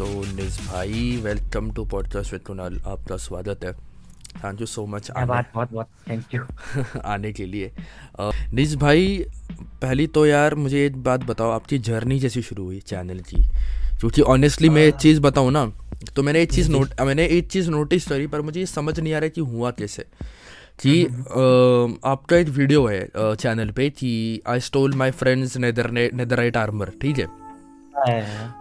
सो निज भाई welcome to podcast with Kunal आपका स्वागत है। थैंक यू सो मच बहुत बहुत थैंक यू आने के लिए। निज भाई पहली तो यार मुझे एक बात बताओ आपकी जर्नी जैसी शुरू हुई चैनल की। क्योंकि ऑनेस्टली मैं एक चीज़ बताऊँ ना तो मैंने एक चीज़ नोट मैंने एक चीज़ नोटिस करी पर मुझे ये समझ नहीं आ रहा कि हुआ कैसे। कि आपका एक वीडियो है चैनल पे कि I stole my friends nether netherite armour ठीक है?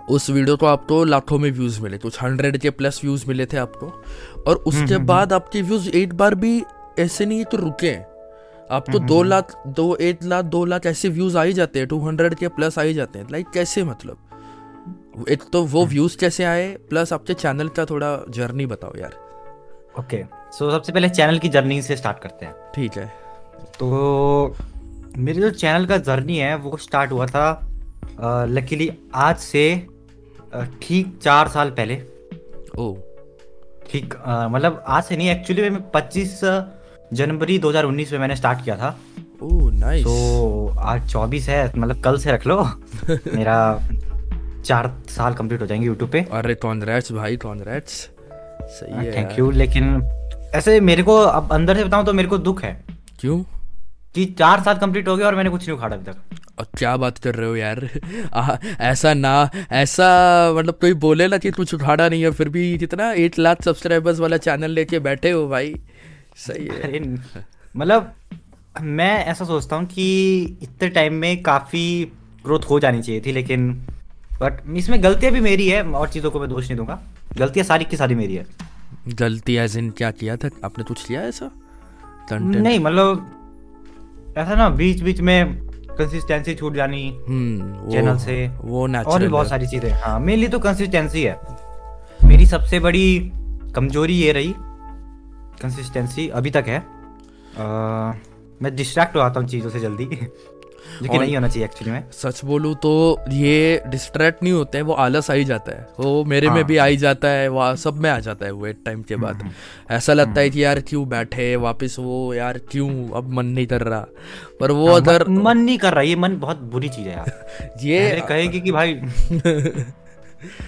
उस वीडियो को आपको लाखों में व्यूज़ मिले कुछ हंड्रेड के प्लस व्यूज़ मिले थे आपको। और उसके हम्म, हम्म, बाद हम्म। आपके व्यूज़ एक बार भी ऐसे नहीं तो रुके। आपको दो लाख दो एक लाख दो लाख ऐसे व्यूज़ आ ही जाते हैं टू हंड्रेड के प्लस आ ही जाते हैं। लाइक कैसे मतलब? एक तो वो व्यूज़ कैसे आए? प्लस आपके चैनल का थोड़ा जर्नी बताओ यार। ओके सो सबसे पहले चैनल की जर्नी से स्टार्ट करते हैं। ठीक है। तो मेरे जो चैनल का जर्नी है वो स्टार्ट हुआ था लकीली आज से ठीक चार साल पहले। ओ। ठीक मतलब आज से नहीं एक्चुअली मैं पच्चीस जनवरी 2019 में मैंने स्टार्ट किया था। ओह नाइस तो आज चौबीस है मतलब कल से रख लो। मेरा चार साल कंप्लीट हो जाएँगे यूट्यूब पे। अरे कॉन्ग्रेट्स भाई कॉन्ग्रेट्स सही है थैंक यू लेकिन ऐसे मेरे को अब अंदर से बताऊँ तो मेरे को दुख है। क्यों? कि चार साल कंप्लीट हो गए और मैंने कुछ नहीं उखाड़ा अभी तक। क्या बात कर रहे हो यार? आ, ऐसा ना ऐसा मतलब कोई बोले ना कि कुछ उठाड़ा नहीं है फिर भी जितना एट लाख सब्सक्राइबर्स वाला चैनल लेके बैठे हो भाई। सही है। मतलब मैं ऐसा सोचता हूँ कि इतने टाइम में काफ़ी ग्रोथ हो जानी चाहिए थी लेकिन बट इसमें गलतियाँ भी मेरी है और चीज़ों को मैं दोष नहीं दूँगा। गलतियाँ सारी की सारी मेरी है। गलती एज इन क्या किया था? आपने कुछ किया ऐसा? नहीं मतलब ऐसा ना बीच बीच में कंसिस्टेंसी छूट जानी चैनल हम्म, से। वो और भी बहुत सारी चीज़ें। हाँ मेनली तो कंसिस्टेंसी है। मेरी सबसे बड़ी कमज़ोरी ये रही कंसिस्टेंसी अभी तक है। आ, मैं डिस्ट्रैक्ट हो जाता हूँ चीज़ों से जल्दी। कि नहीं होना चाहिए एक्चुअली में। सच बोलूँ तो ये डिस्ट्रैक्ट नहीं होते हैं वो आलस आ ही जाता है। वो मेरे हाँ. में भी आ ही जाता है वो सब में आ जाता है वो एक टाइम के बाद। हम्म, हम्म। ऐसा लगता है हम्म। कि यार क्यों बैठे वापस वो यार क्यों अब मन नहीं कर रहा। पर वो हाँ, अगर मन नहीं कर रहा ये मन बहुत बुरी चीज़ है यार। ये कहेगी कि भाई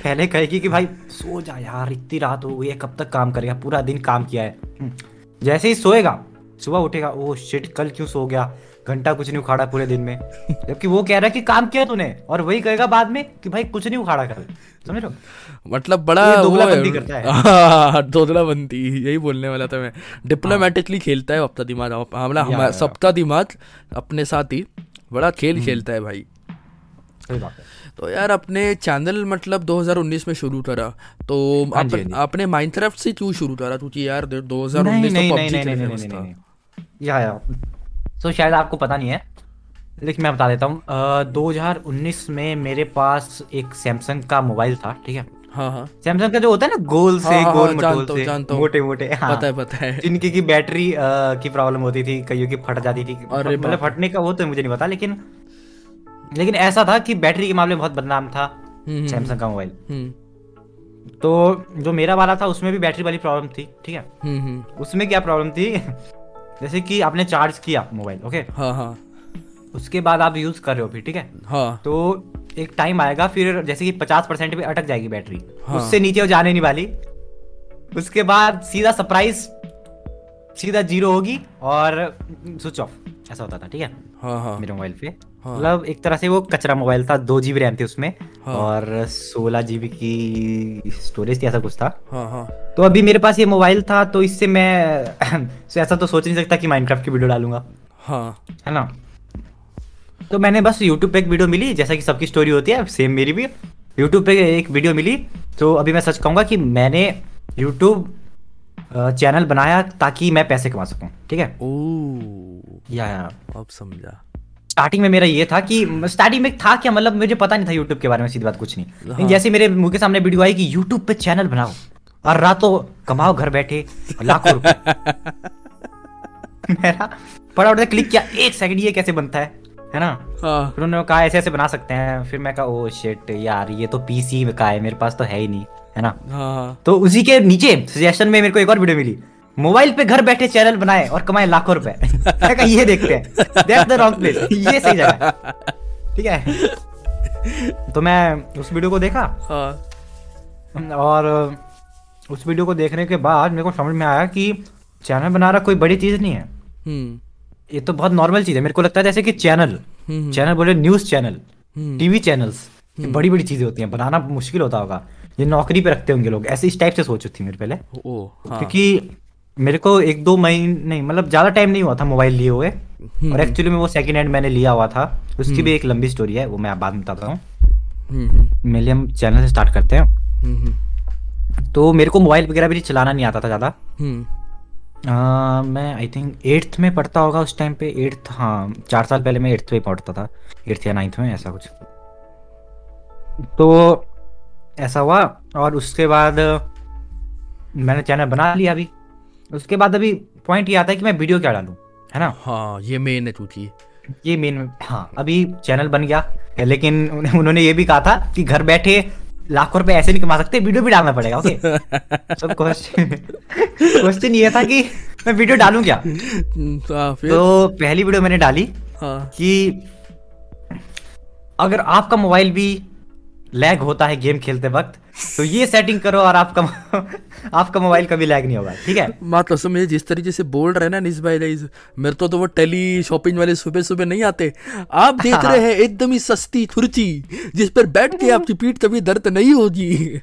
पहले कहेगी कि भाई सो जा यार इतनी रात हो गई है कब तक काम करेगा पूरा दिन काम किया है। जैसे ही सोएगा सुबह उठेगा ओ शिट कल क्यों सो गया? घंटा कुछ नहीं उखाड़ा पूरे दिन में। जबकि वो कह रहा है कि काम किया तूने और वही कहेगा बाद में कि भाई कुछ नहीं उखाड़ा कर समझ रहे मतलब बड़ा दोगला बंदी करता है। हाँ, दोगला बंदी यही बोलने वाला था मैं। डिप्लोमेटिकली हाँ। खेलता है अपना दिमाग। हमला हमारा सबका दिमाग अपने साथ ही बड़ा खेल हम्म। खेलता है भाई। तो यार अपने चैनल मतलब 2019 में शुरू करा। तो हाँ आप, हाँ आपने माइनक्राफ्ट से क्यों शुरू करा? क्योंकि यार 2019 तो पबजी नहीं, नहीं, नहीं, नहीं, नहीं, या। या तो शायद आपको पता नहीं है। लेकिन मैं बता देता हूँ। दो हज़ार उन्नीस में मेरे पास एक सैमसंग का मोबाइल था ठीक है? हाँ हाँ। सैमसंग का जो होता है ना गोल से हाँ, हाँ गोल हाँ, जानता से जानता मोटे मोटे हाँ, पता है पता है। जिनकी की बैटरी आ, की प्रॉब्लम होती थी कईयों की फट जाती थी। मतलब फटने का वो तो मुझे नहीं पता लेकिन लेकिन ऐसा था कि बैटरी के मामले में बहुत बदनाम था सैमसंग हम्म, हम्म, का मोबाइल हम्म। तो जो मेरा वाला था उसमें भी बैटरी वाली प्रॉब्लम थी ठीक है? उसमें क्या प्रॉब्लम थी? जैसे कि आपने चार्ज किया मोबाइल ओके हाँ हाँ। उसके बाद आप यूज़ कर रहे हो फिर ठीक है? हाँ। तो एक टाइम आएगा फिर जैसे कि पचास परसेंट भी अटक जाएगी बैटरी हाँ. उससे नीचे वो जाने नहीं वाली। उसके बाद सीधा सरप्राइज़ सीधा ज़ीरो होगी और स्विच ऑफ़ ऐसा होता था ठीक है? हाँ हाँ। मेरे मोबाइल पे। हाँ। मतलब एक तरह से वो कचरा मोबाइल था दो जीबी रैम थी उसमें हाँ। और सोलह जीबी की स्टोरेज थी ऐसा कुछ था। हाँ हाँ। तो अभी मेरे पास ये मोबाइल था तो इससे मैं ऐसा तो सोच नहीं सकता कि माइनक्राफ्ट की वीडियो डालूँगा। हाँ। है ना? तो मैंने बस यूट्यूब पे एक वीडियो मिली जैसा कि सबकी स्टोरी होती है सेम मेरी भी। यूट्यूब पे एक वीडियो मिली तो अभी मैं सच कहूँगा कि मैंने यूट्यूब चैनल बनाया ताकि मैं पैसे कमा सकूँ ठीक है? या, या। अब समझा। स्टार्टिंग में मेरा ये था कि स्टार्टिंग में था क्या मतलब मुझे पता नहीं था यूट्यूब के बारे में सीधी बात कुछ नहीं हाँ। जैसे मेरे मुँह के सामने वीडियो आई कि यूट्यूब पे चैनल बनाओ और रातों कमाओ घर बैठे लाखों मेरा फटाफट क्लिक किया एक सेकंड ये कैसे बनता है है ना हाँ। फिर उन्होंने कहा ऐसे ऐसे बना सकते हैं फिर मैं कहा ओ शिट यार ये तो पीसी का है मेरे पास तो है ही नहीं है ना हाँ। तो उसी के नीचे सजेशन में मेरे को एक और वीडियो मिली मोबाइल पे घर बैठे चैनल बनाए और कमाए लाखों रुपए। ये देखते हैं। दैट्स द रॉन्ग प्लेस ये सही जगह ठीक है? तो मैं उस वीडियो को देखा। हाँ। और उस वीडियो को देखने के बाद मेरे को समझ में आया कि चैनल बना रहा कोई बड़ी चीज़ नहीं है। हम्म। ये तो बहुत नॉर्मल चीज़ है। मेरे को लगता है जैसे कि चैनल चैनल बोले न्यूज़ चैनल टीवी चैनल्स बड़ी बड़ी चीज़ें होती हैं। बनाना मुश्किल होता होगा। ये नौकरी पे रखते होंगे लोग। ऐसे इस टाइप से सोच थी मेरे पहले। हाँ। क्योंकि मेरे को एक दो महीने नहीं मतलब ज़्यादा टाइम नहीं हुआ था मोबाइल लिए हुए। और एक्चुअली में वो सेकंड हैंड मैंने लिया हुआ था। उसकी भी एक लंबी स्टोरी है वो मैं बाद में बताता हूँ। मेरे लिए हम चैनल से स्टार्ट करते हैं। तो मेरे को मोबाइल वगैरह भी चलाना नहीं आता था ज़्यादा। मैं आई थिंक एट्थ में पढ़ता होगा उस टाइम पे। एट्थ हाँ चार साल पहले मैं एट्थ में पढ़ता था। एट्थ या नाइन्थ में ऐसा कुछ। तो ऐसा हुआ। और उसके बाद मैंने चैनल बना लिया अभी। उसके बाद अभी पॉइंट ये आता है कि मैं वीडियो क्या डालूं है ना? हाँ ये मेन है चूची ये मेन हाँ अभी चैनल बन गया। लेकिन उन्होंने ये भी कहा था कि घर बैठे लाखों रुपए ऐसे नहीं कमा सकते वीडियो भी डालना पड़ेगा ओके सब क्वेश्चन क्वेश्चन ये था कि मैं वीडियो डालूं क्या? हाँ, तो पहली वीडियो मैंने डाली हाँ. कि अगर आपका मोबाइल भी लैग होता है गेम खेलते वक्त तो ये सेटिंग करो और आपका आपका मोबाइल कभी लैग नहीं होगा ठीक है? मतलब तो मुझे जिस तरीके से बोल रहे ना निस भाई मेरे तो, तो वो टेली शॉपिंग वाले सुबह सुबह नहीं आते। आप देख रहे हैं एकदम ही सस्ती खुर्ची जिस पर बैठ के आपकी पीठ कभी दर्द नहीं होगी।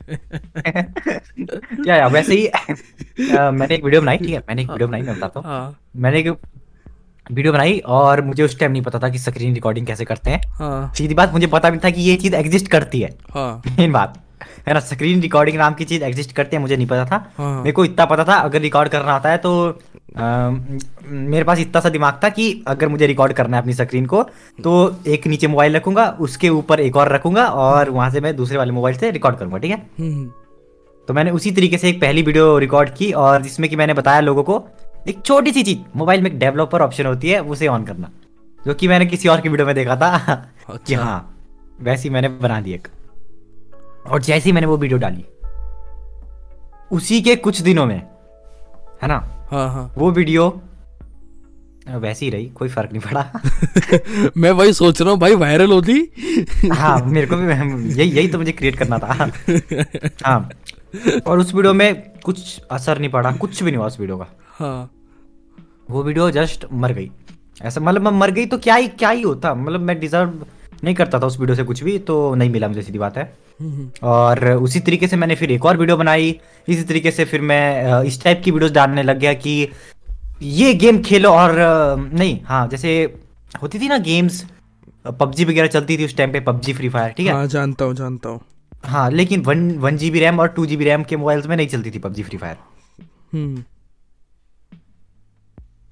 क्या वैसे ही आ, मैंने एक वीडियो बनाई ठीक है? मैंने एक वीडियो बनाई मैं बताता हूँ। हाँ। मैंने एक वीडियो बनाई और मुझे उस टाइम नहीं पता था कि स्क्रीन रिकॉर्डिंग कैसे करते हैं हाँ। सीधी बात मुझे पता भी था कि ये चीज़ एग्जिस्ट करती है हाँ। मेन बात है ना स्क्रीन रिकॉर्डिंग नाम की चीज़ एग्जिस्ट करती है मुझे नहीं पता था हाँ। मेरे को इतना पता था अगर रिकॉर्ड करना आता है तो आ, मेरे पास इतना सा दिमाग था कि अगर मुझे रिकॉर्ड करना है अपनी स्क्रीन को तो एक नीचे मोबाइल रखूँगा उसके ऊपर एक और रखूँगा और वहाँ से मैं दूसरे वाले मोबाइल से रिकॉर्ड करूँगा ठीक है हम्म। तो मैंने उसी तरीके से एक पहली वीडियो रिकॉर्ड की और जिसमें कि मैंने बताया लोगों को एक छोटी सी चीज़ मोबाइल में एक डेवलपर ऑप्शन होती है उसे ऑन करना जो कि मैंने किसी और की वीडियो में देखा था। अच्छा। कि हाँ वैसी मैंने बना दी एक। और जैसे ही मैंने वो वीडियो डाली उसी के कुछ दिनों में है ना? हाँ हाँ। वो वीडियो वैसी ही रही कोई फ़र्क नहीं पड़ा। मैं वही सोच रहा हूँ भाई वायरल होती। हाँ मेरे को भी यही यही तो मुझे क्रिएट करना था। हाँ। और उस वीडियो में कुछ असर नहीं पड़ा कुछ भी नहीं हुआ उस वीडियो का। हाँ। वो वीडियो जस्ट मर गई। ऐसा मतलब मैं मर गई तो क्या ही क्या ही होता? मतलब मैं डिजर्व नहीं करता था उस वीडियो से कुछ भी तो नहीं मिला मुझे सीधी बात है। और उसी तरीके से मैंने फिर एक और वीडियो बनाई। इसी तरीके से फिर मैं इस टाइप की वीडियोस डालने लग गया कि ये गेम खेलो और नहीं हाँ जैसे होती थी ना गेम्स पबजी वगैरह चलती थी उस टाइम पे पबजी फ्री फायर ठीक है? हाँ जानता हूँ जानता हूँ। हाँ लेकिन वन वन जी रैम और टू जी बी रैम के मोबाइल्स में नहीं चलती थी पबजी फ्री फायर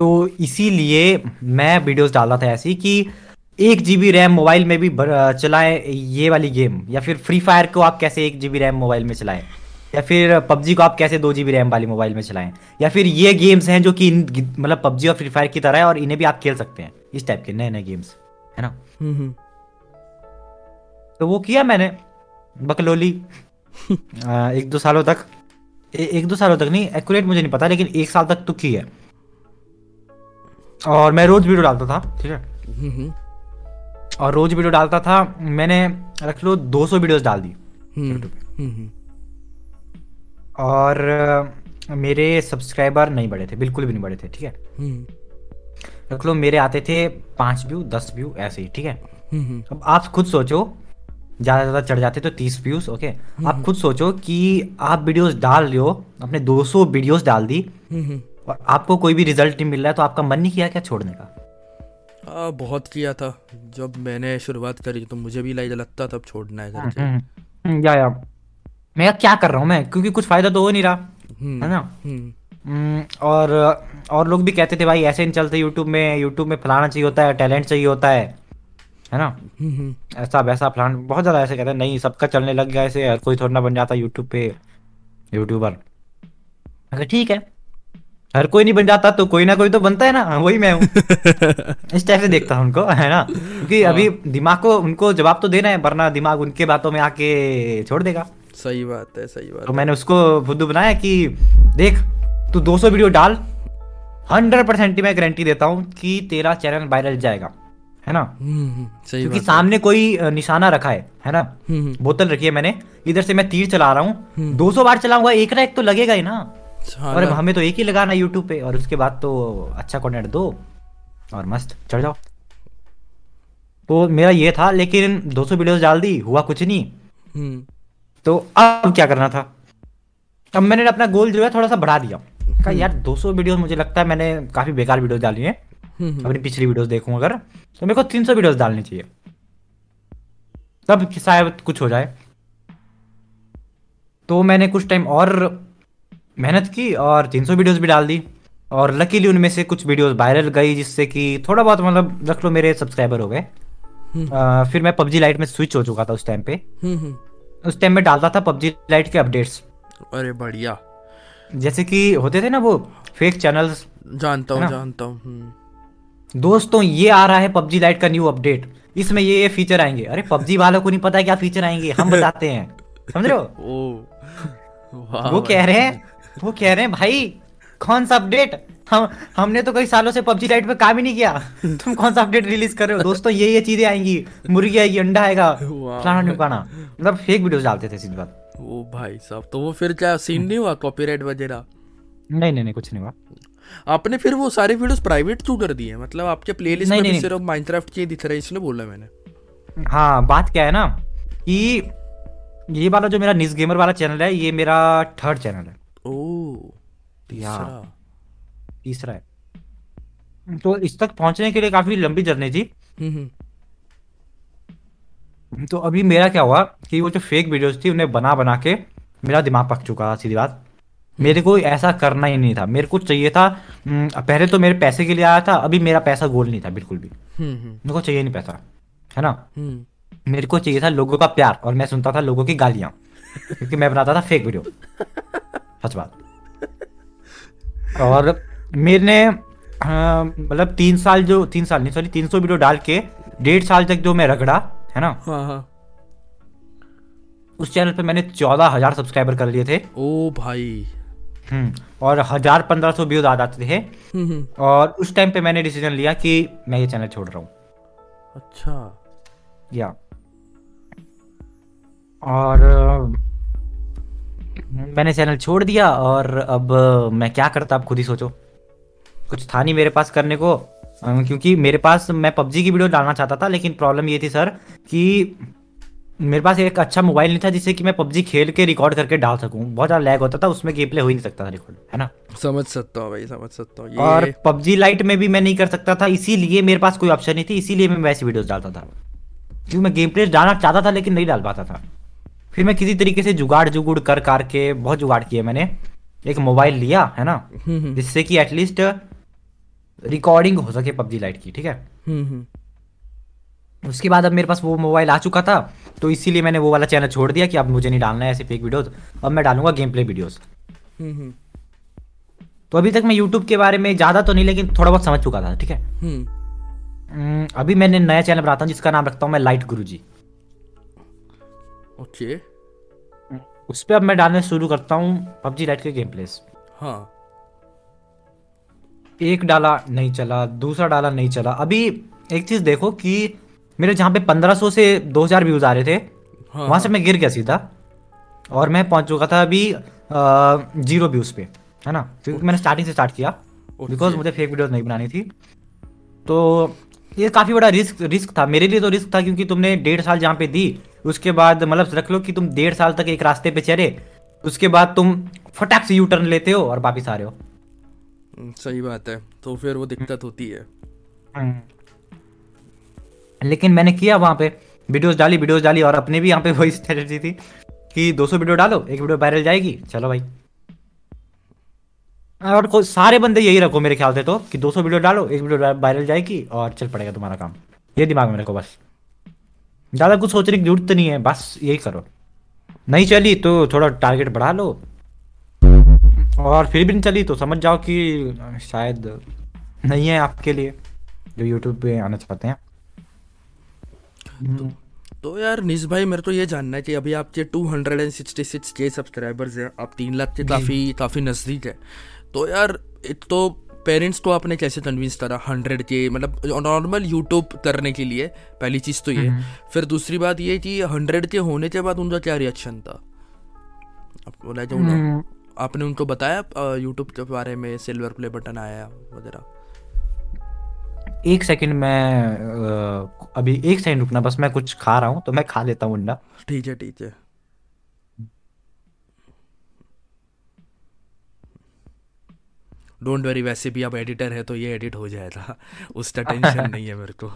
तो इसीलिए मैं वीडियोस डाल रहा था ऐसी कि एक जी बी रैम मोबाइल में भी चलाएँ ये वाली गेम या फिर फ्री फायर को आप कैसे एक जी बी रैम मोबाइल में चलाएँ या फिर पबजी को आप कैसे दो जी बी रैम वाली मोबाइल में चलाएँ या फिर ये गेम्स हैं जो कि मतलब पबजी और फ्री फायर की तरह है और इन्हें भी आप खेल सकते हैं इस टाइप के नए नए गेम्स है ना हम्म, हम्म। तो वो किया मैंने बकलोली एक दो सालों तक ए, एक दो सालों तक नहीं एक्यूरेट मुझे नहीं पता लेकिन एक साल तक तो की है और मैं रोज वीडियो डालता था ठीक है? हम्म, और रोज वीडियो डालता था मैंने रख लो 200 वीडियोस डाल दी हम्म, हम्म, हम्म। और मेरे सब्सक्राइबर नहीं बढ़े थे बिल्कुल भी नहीं बढ़े थे ठीक है? रख लो मेरे आते थे पाँच व्यू दस व्यू ऐसे ही ठीक है? अब आप खुद सोचो ज़्यादा ज़्यादा चढ़ जाते तो तीस व्यूज़ ओके? आप खुद सोचो कि आप वीडियोस डाल रहे हो अपने 200 वीडियोस डाल दी और आपको कोई भी रिज़ल्ट नहीं मिल रहा है तो आपका मन नहीं किया क्या छोड़ने का? आ, बहुत किया था। जब मैंने शुरुआत करी तो मुझे भी लगता तब छोड़ना है करके हम्म, हम्म, हम्म, या या। मैं क्या कर रहा हूँ मैं? क्योंकि कुछ फ़ायदा तो हो नहीं रहा है ना? और और लोग भी कहते थे भाई ऐसे नहीं चलते यूट्यूब में। यूट्यूब में फलाना चाहिए होता है टैलेंट चाहिए होता है। है ना? ऐसा वैसा फलाना बहुत ज़्यादा ऐसे कहते हैं नहीं सबका चलने लग गया ऐसे हर कोई थोड़ा बन जाता यूट्यूब पे यूट्यूबर अगर ठीक है। हर कोई नहीं बन जाता तो कोई ना कोई तो बनता है ना। वही मैं हूँ। इस टाइप से देखता हूँ उनको है ना? क्योंकि हाँ। अभी दिमाग को उनको जवाब तो देना है वरना दिमाग उनके बातों में आके छोड़ देगा। सही बात है सही बात तो मैंने उसको बुद्धू बनाया कि देख तू 200 वीडियो डाल हंड्रेड परसेंट मैं गारंटी देता हूँ कि तेरा चैनल वायरल जाएगा है ना? हम्म, हम्म, सही क्योंकि सामने कोई निशाना रखा है है ना? बोतल रखी है मैंने इधर से मैं तीर चला रहा हूँ दो सौ बार चलाऊँगा एक ना एक तो लगेगा ही ना। और हमें तो एक ही लगाना यूट्यूब पे और उसके बाद तो अच्छा कंटेंट दो और मस्त चढ़ जाओ। तो मेरा ये था लेकिन 200 वीडियोस डाल दी हुआ कुछ नहीं। तो अब क्या करना था? अब मैंने अपना गोल जो है थोड़ा सा बढ़ा दिया। कहा यार 200 वीडियोस मुझे लगता है मैंने काफ़ी बेकार वीडियोस डाली है। अपनी पिछली वीडियोस देखूँ अगर तो मेरे को 300 वीडियोस डालनी चाहिए। तब शायद कुछ हो जाए। तो मैंने कुछ टाइम और मेहनत की और 300 वीडियोस भी डाल दी। और लकीली उनमें से कुछ वीडियोस वायरल गई जिससे कि थोड़ा बहुत मतलब रख लो मेरे सब्सक्राइबर हो गए। हम्म। फिर मैं पबजी लाइट में स्विच हो चुका था उस टाइम पे। हम्म, हम्म। उस टाइम में डालता था पबजी लाइट के अपडेट्स अरे बढ़िया। जैसे कि होते थे ना वो फेक चैनल्स जानता हूँ जानता हूँ दोस्तों ये आ रहा है पबजी लाइट का न्यू अपडेट इसमें ये ये फीचर आएँगे। अरे पबजी वालों को नहीं पता क्या फीचर आएँगे हम बताते हैं। समझ रहे हो? वो कह रहे हैं वो कह रहे हैं भाई कौन सा अपडेट हम हमने तो कई सालों से पबजी लाइट पे काम ही नहीं किया। तुम कौन सा अपडेट रिलीज़ कर रहे हो? दोस्तों ये ये चीज़ें आएँगी। मुर्गी आएगी अंडा आएगा। फलाना नुकाना मतलब फेक वीडियोस डालते थे सीधी बात। ओ भाई साहब तो वो फिर क्या सीन नहीं हुआ कॉपीराइट वगैरह? नहीं नहीं नहीं कुछ नहीं हुआ। आपने फिर वो सारे वीडियोस प्राइवेट क्यों कर दिए मतलब आपके प्लेलिस्ट में भी सिर्फ़ माइनक्राफ्ट के दिख रहा है इसलिए बोला मैंने। हाँ बात क्या है ना कि ये वाला जो मेरा निस गेमर वाला चैनल है ये मेरा थर्ड चैनल है। तीसरा। तीसरा। है। तो इस तक पहुँचने के लिए काफ़ी लंबी जर्नी थी। हम्म, हम्म। तो अभी मेरा क्या हुआ कि वो जो फेक वीडियोस थी उन्हें बना बना के मेरा दिमाग पक चुका था सीधी बात। मेरे को ऐसा करना ही नहीं था। मेरे को चाहिए था पहले तो मेरे पैसे के लिए आया था अभी मेरा पैसा गोल नहीं था बिल्कुल भी। हम्म, मेरे को चाहिए नहीं पैसा है ना? मेरे को चाहिए था लोगों का प्यार और मैं सुनता था लोगों की गालियाँ क्योंकि मैं बनाता था फेक वीडियो सच बात। और मेरे मतलब तीन साल जो तीन साल नहीं सॉरी तीन सौ वीडियो डाल के डेढ़ साल तक जो मैं रगड़ा है ना? हाँ हाँ। उस चैनल पे मैंने चौदह हज़ार सब्सक्राइबर कर लिए थे। ओ भाई। हम्म और हज़ार पंद्रह सौ व्यूज़ आ जाते थे। हम्म, हम्म। और उस टाइम पे मैंने डिसीज़न लिया कि मैं ये चैनल छोड़ रहा हूँ। अच्छा। या और मैंने चैनल छोड़ दिया और अब मैं क्या करता आप खुद ही सोचो। कुछ था नहीं मेरे पास करने को क्योंकि मेरे पास मैं पबजी की वीडियो डालना चाहता था लेकिन प्रॉब्लम ये थी सर कि मेरे पास एक अच्छा मोबाइल नहीं था जिससे कि मैं पबजी खेल के रिकॉर्ड करके डाल सकूँ। बहुत ज़्यादा लैग होता था उसमें गेम प्ले हो ही नहीं सकता था रिकॉर्ड है ना? समझ सकता हूँ भाई समझ सकता हूँ। और पबजी लाइट में भी मैं नहीं कर सकता था इसीलिए मेरे पास कोई ऑप्शन नहीं थी इसीलिए मैं वैसी वीडियोस डालता था। क्योंकि मैं गेम प्ले डालना चाहता था लेकिन नहीं डाल पाता था। फिर मैं किसी तरीके से जुगाड़ जुगुड़ कर कर के बहुत जुगाड़ किया मैंने। एक मोबाइल लिया है ना? हम्म, हम्म। जिससे कि एटलीस्ट रिकॉर्डिंग हो सके पबजी लाइट की ठीक है? हम्म, उसके बाद अब मेरे पास वो मोबाइल आ चुका था तो इसीलिए मैंने वो वाला चैनल छोड़ दिया कि अब मुझे नहीं डालना है ऐसे फेक वीडियोस अब मैं डालूँगा गेम प्ले वीडियोस तो अभी तक मैं यूट्यूब के बारे में ज़्यादा तो नहीं लेकिन थोड़ा बहुत समझ चुका था ठीक है? अभी मैंने नया चैनल बनाता हूँ जिसका नाम रखता हूँ मैं लाइट गुरु जी ओके। उस पर अब मैं डालने शुरू करता हूँ पबजी लाइट के गेम प्लेस। हाँ। एक डाला नहीं चला। दूसरा डाला नहीं चला। अभी एक चीज़ देखो कि मेरे जहाँ पे 1500 से 2000 व्यूज़ आ रहे थे हाँ, वहाँ से हाँ। मैं गिर गया सीधा। और मैं पहुँच चुका था अभी ज़ीरो व्यूज़ पे है ना? क्योंकि मैंने स्टार्टिंग से स्टार्ट किया। बिकॉज़ मुझे फेक वीडियोस नहीं बनानी थी। तो ये काफ़ी बड़ा रिस्क रिस्क था। मेरे लिए तो रिस्क था क्योंकि तुमने डेढ़ साल जहाँ पे दी उसके बाद मतलब रख लो कि तुम डेढ़ साल तक एक रास्ते पे चले उसके बाद तुम फटाक से यू टर्न लेते हो और वापिस आ रहे हो। हम्म, सही बात है। तो फिर वो दिक्कत होती है। हम्म। लेकिन मैंने किया वहाँ पे वीडियोस डाली वीडियोस डाली और अपने भी यहाँ पे वही स्ट्रेटजी थी कि 200 वीडियो डालो एक वीडियो वायरल जाएगी चलो भाई। और सारे बंदे यही रखो मेरे ख्याल से तो कि 200 वीडियो डालो एक वीडियो वायरल जाएगी और चल पड़ेगा तुम्हारा काम। ये दिमाग में रखो बस। ज़्यादा कुछ सोचने की ज़रूरत नहीं है बस यही करो। नहीं चली तो थोड़ा टारगेट बढ़ा लो। और फिर भी नहीं चली तो समझ जाओ कि शायद नहीं है आपके लिए जो यूट्यूब पे आना चाहते हैं। तो, तो यार निस भाई मेरे तो ये जानना है कि अभी आपके two hundred and sixty six के सब्सक्राइबर्स हैं आप तीन लाख के काफ़ी काफ़ी नज़दीक है। तो यार एक तो पेरेंट्स को आपने कैसे कन्विंस करा हंड्रेड के मतलब नॉर्मल यूट्यूब करने के लिए? पहली चीज़ तो ये। फिर दूसरी बात ये कि हंड्रेड के होने के बाद उनका क्या रिएक्शन था? बोला जाऊँ आपने उनको बताया यूट्यूब के बारे में सिल्वर प्ले बटन आया वगैरह? एक सेकंड मैं अभी एक सेकंड रुकना बस मैं कुछ खा रहा हूँ तो मैं खा लेता हूँ अंडा ठीक है ठीक है। डोंट वरी वैसे भी अब एडिटर है तो ये एडिट हो जाएगा। उसका टेंशन नहीं है मेरे को।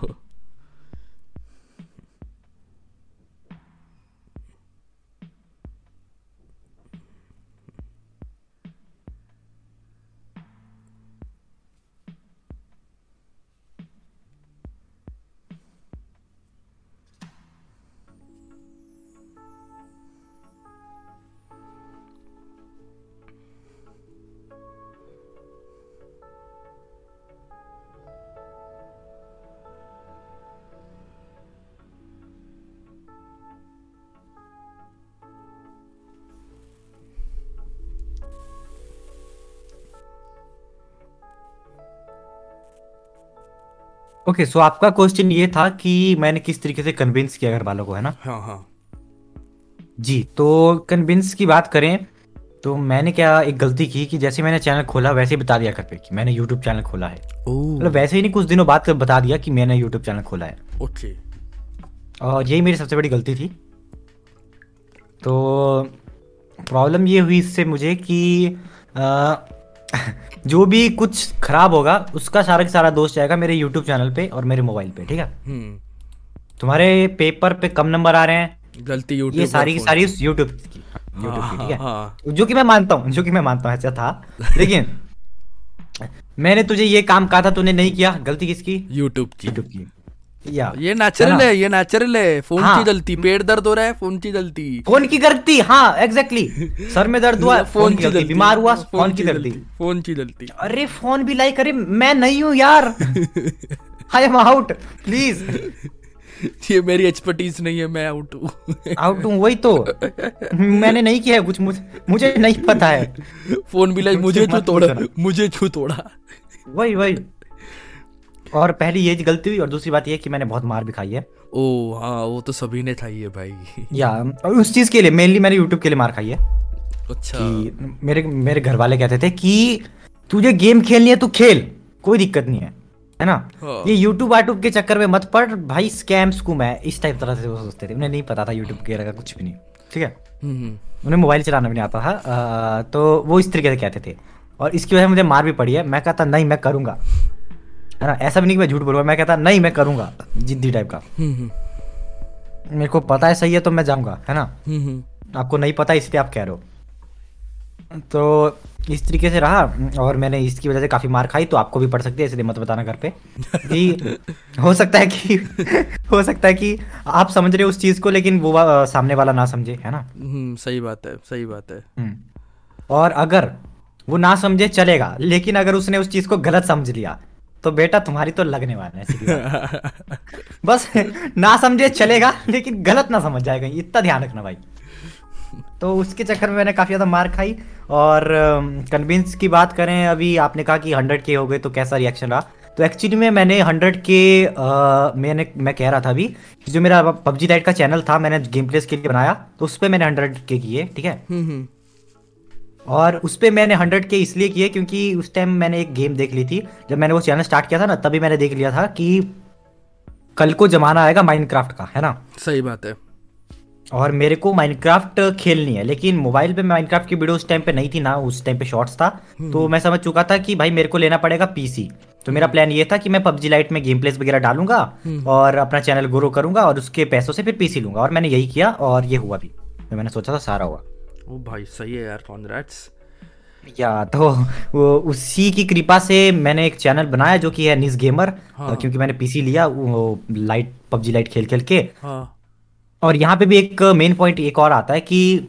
ओके सो आपका क्वेश्चन ये था कि मैंने किस तरीके से कन्विंस किया घर वालों को है ना? हाँ हाँ। जी तो कन्विंस की बात करें तो मैंने क्या एक गलती की कि जैसे मैंने चैनल खोला वैसे ही बता दिया घर पे कि मैंने यूट्यूब चैनल खोला है। मतलब वैसे ही नहीं कुछ दिनों बाद बता दिया कि मैंने यूट्यूब चैनल खोला है। ओके। और यही मेरी सबसे बड़ी गलती थी। तो प्रॉब्लम ये हुई इससे मुझे कि आ, जो भी कुछ खराब होगा उसका सारा का सारा दोष जाएगा मेरे यूट्यूब चैनल पे और मेरे मोबाइल पे ठीक है? हम्म। तुम्हारे पेपर पे कम नंबर आ रहे हैं। गलती यूट्यूब ये सारी की सारी यूट्यूब की यूट्यूब की ठीक है? हाँ, हाँ। जो कि मैं मानता हूँ जो कि मैं मानता हूँ ऐसा था। लेकिन मैंने तुझे ये काम कहा था तूने नहीं किया गलती किसकी? यूट्यूब की। यूट्यूब की। या। ये नेचुरल है ये नेचुरल है। फ़ोन हाँ, की गलती पेट दर्द हो रहा है फ़ोन की गलती। फ़ोन की गलती हाँ एग्जैक्टली सर में दर्द हुआ फ़ोन की गलती बीमार हुआ फ़ोन की गलती फ़ोन की गलती। अरे फ़ोन भी लाइक अरे मैं नहीं हूँ यार। आई एम आउट प्लीज़ ये मेरी एक्सपर्टीज नहीं है मैं आउट हूँ। आउट हूँ वही तो। मैंने नहीं किया है कुछ मुझे मुझे नहीं पता है। फ़ोन भी लाइक मुझे क्यों तोड़ा मुझे क्यों तोड़ा? वही वही। और पहली ये गलती हुई और दूसरी बात ये कि मैंने बहुत मार भी खाई है। ओ हाँ वो तो सभी ने खाई है भाई। या और उस चीज़ के लिए मेनली मैंने यूट्यूब के लिए मार खाई है। अच्छा। कि मेरे मेरे घर वाले कहते थे कि तुझे गेम खेलनी है तू खेल। कोई दिक्कत नहीं है। है ना? हाँ। ये यूट्यूब वाट्यूब के चक्कर में मत पड़। भाई स्कैम्स को मैं इस टाइप तरह से वो सोचते थे। उन्हें नहीं पता था यूट्यूब के का कुछ भी नहीं। ठीक है? हम्म, हम्म। उन्हें मोबाइल चलाना भी नहीं आता था। तो वो इस तरीके से कहते थे। और इसकी वजह से मुझे मार भी पड़ी है। मैं कहता नहीं मैं करूँगा। है ना? ऐसा भी नहीं कि मैं झूठ बोलूँगा मैं कहता नहीं मैं करूँगा। जिद्दी टाइप का। हम्म, हम्म। मेरे को पता है सही है तो मैं जाऊँगा है ना? हम्म, आपको नहीं पता इसलिए आप कह रहे हो। तो इस तरीके से रहा और मैंने इसकी वजह से काफ़ी मार खाई तो आपको भी पड़ सकती है इसलिए मत बताना घर पे कि हो सकता है कि हो सकता है कि आप समझ रहे हो उस चीज़ को लेकिन वो वा, सामने वाला ना समझे है ना? सही बात है सही बात है। और अगर वो ना समझे चलेगा लेकिन अगर उसने उस चीज़ को गलत समझ लिया तो बेटा तुम्हारी तो लगने वाला है बस ना समझे चलेगा लेकिन गलत ना समझ जाएगा इतना ध्यान रखना भाई। तो उसके चक्कर में मैंने काफ़ी ज़्यादा मार खाई और कन्विंस की बात करें अभी आपने कहा कि हंड्रेड के हो गए तो कैसा रिएक्शन रहा? तो एक्चुअली में मैंने हंड्रेड के मैंने मैं कह रहा था अभी जो मेरा पबजी लाइट का चैनल था मैंने गेम प्लेस के लिए बनाया तो उस पर मैंने हंड्रेड के किए ठीक है? हम्म, हम्म। और उस पर मैंने हंड्रेड के इसलिए किए क्योंकि उस टाइम मैंने एक गेम देख ली थी। जब मैंने वो चैनल स्टार्ट किया था ना तभी मैंने देख लिया था कि कल को जमाना आएगा माइनक्राफ्ट का है ना? सही बात है। और मेरे को माइनक्राफ्ट खेलनी है लेकिन मोबाइल पे माइनक्राफ्ट की वीडियो उस टाइम पे नहीं थी ना उस टाइम पे शॉर्ट्स था। हम्म, तो हम्म। मैं समझ चुका था कि भाई मेरे को लेना पड़ेगा पीसी तो मेरा प्लान ये था कि मैं पबजी लाइट में गेम प्लेस वगैरह डालूँगा हम्म। और अपना चैनल ग्रो करूँगा और उसके पैसों से फिर पीसी लूँगा। और मैंने यही किया और ये हुआ भी। तो मैंने सोचा था सारा हुआ। ओ भाई सही है यार कॉन्ग्रेट्स या तो वो उसी की कृपा से मैंने एक चैनल बनाया जो कि है निस गेमर हाँ। क्योंकि मैंने पीसी लिया वो लाइट पबजी लाइट खेल खेल के। हाँ। और यहाँ पे भी एक मेन पॉइंट एक और आता है कि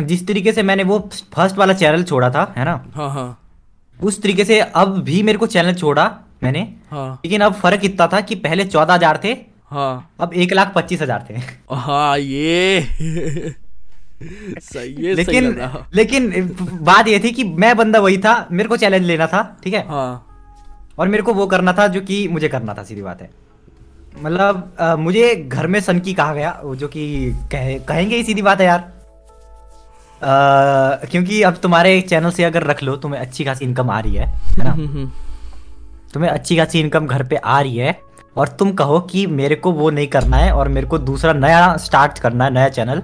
जिस तरीके से मैंने वो फ़र्स्ट वाला चैनल छोड़ा था है ना? हाँ हाँ। उस तरीके से अब भी मेरे को चैनल छोड़ा मैंने। हाँ। लेकिन अब फ़र्क इतना था कि पहले चौदह हज़ार थे हाँ। अब एक लाख पच्चीस हज़ार थे। हाँ ये। सही है लेकिन सही लेकिन बात ये थी कि मैं बंदा वही था मेरे को चैलेंज लेना था ठीक है? हाँ। और मेरे को वो करना था जो कि मुझे करना था सीधी बात है। मतलब मुझे घर में सन की कहा गया जो कि कह, कहेंगे ही सीधी बात है यार। आ, क्योंकि अब तुम्हारे चैनल से अगर रख लो तुम्हें अच्छी खासी इनकम आ रही है है ना? तुम्हें अच्छी खासी इनकम घर पे आ रही है और तुम कहो कि मेरे को वो नहीं करना है और मेरे को दूसरा नया स्टार्ट करना है नया चैनल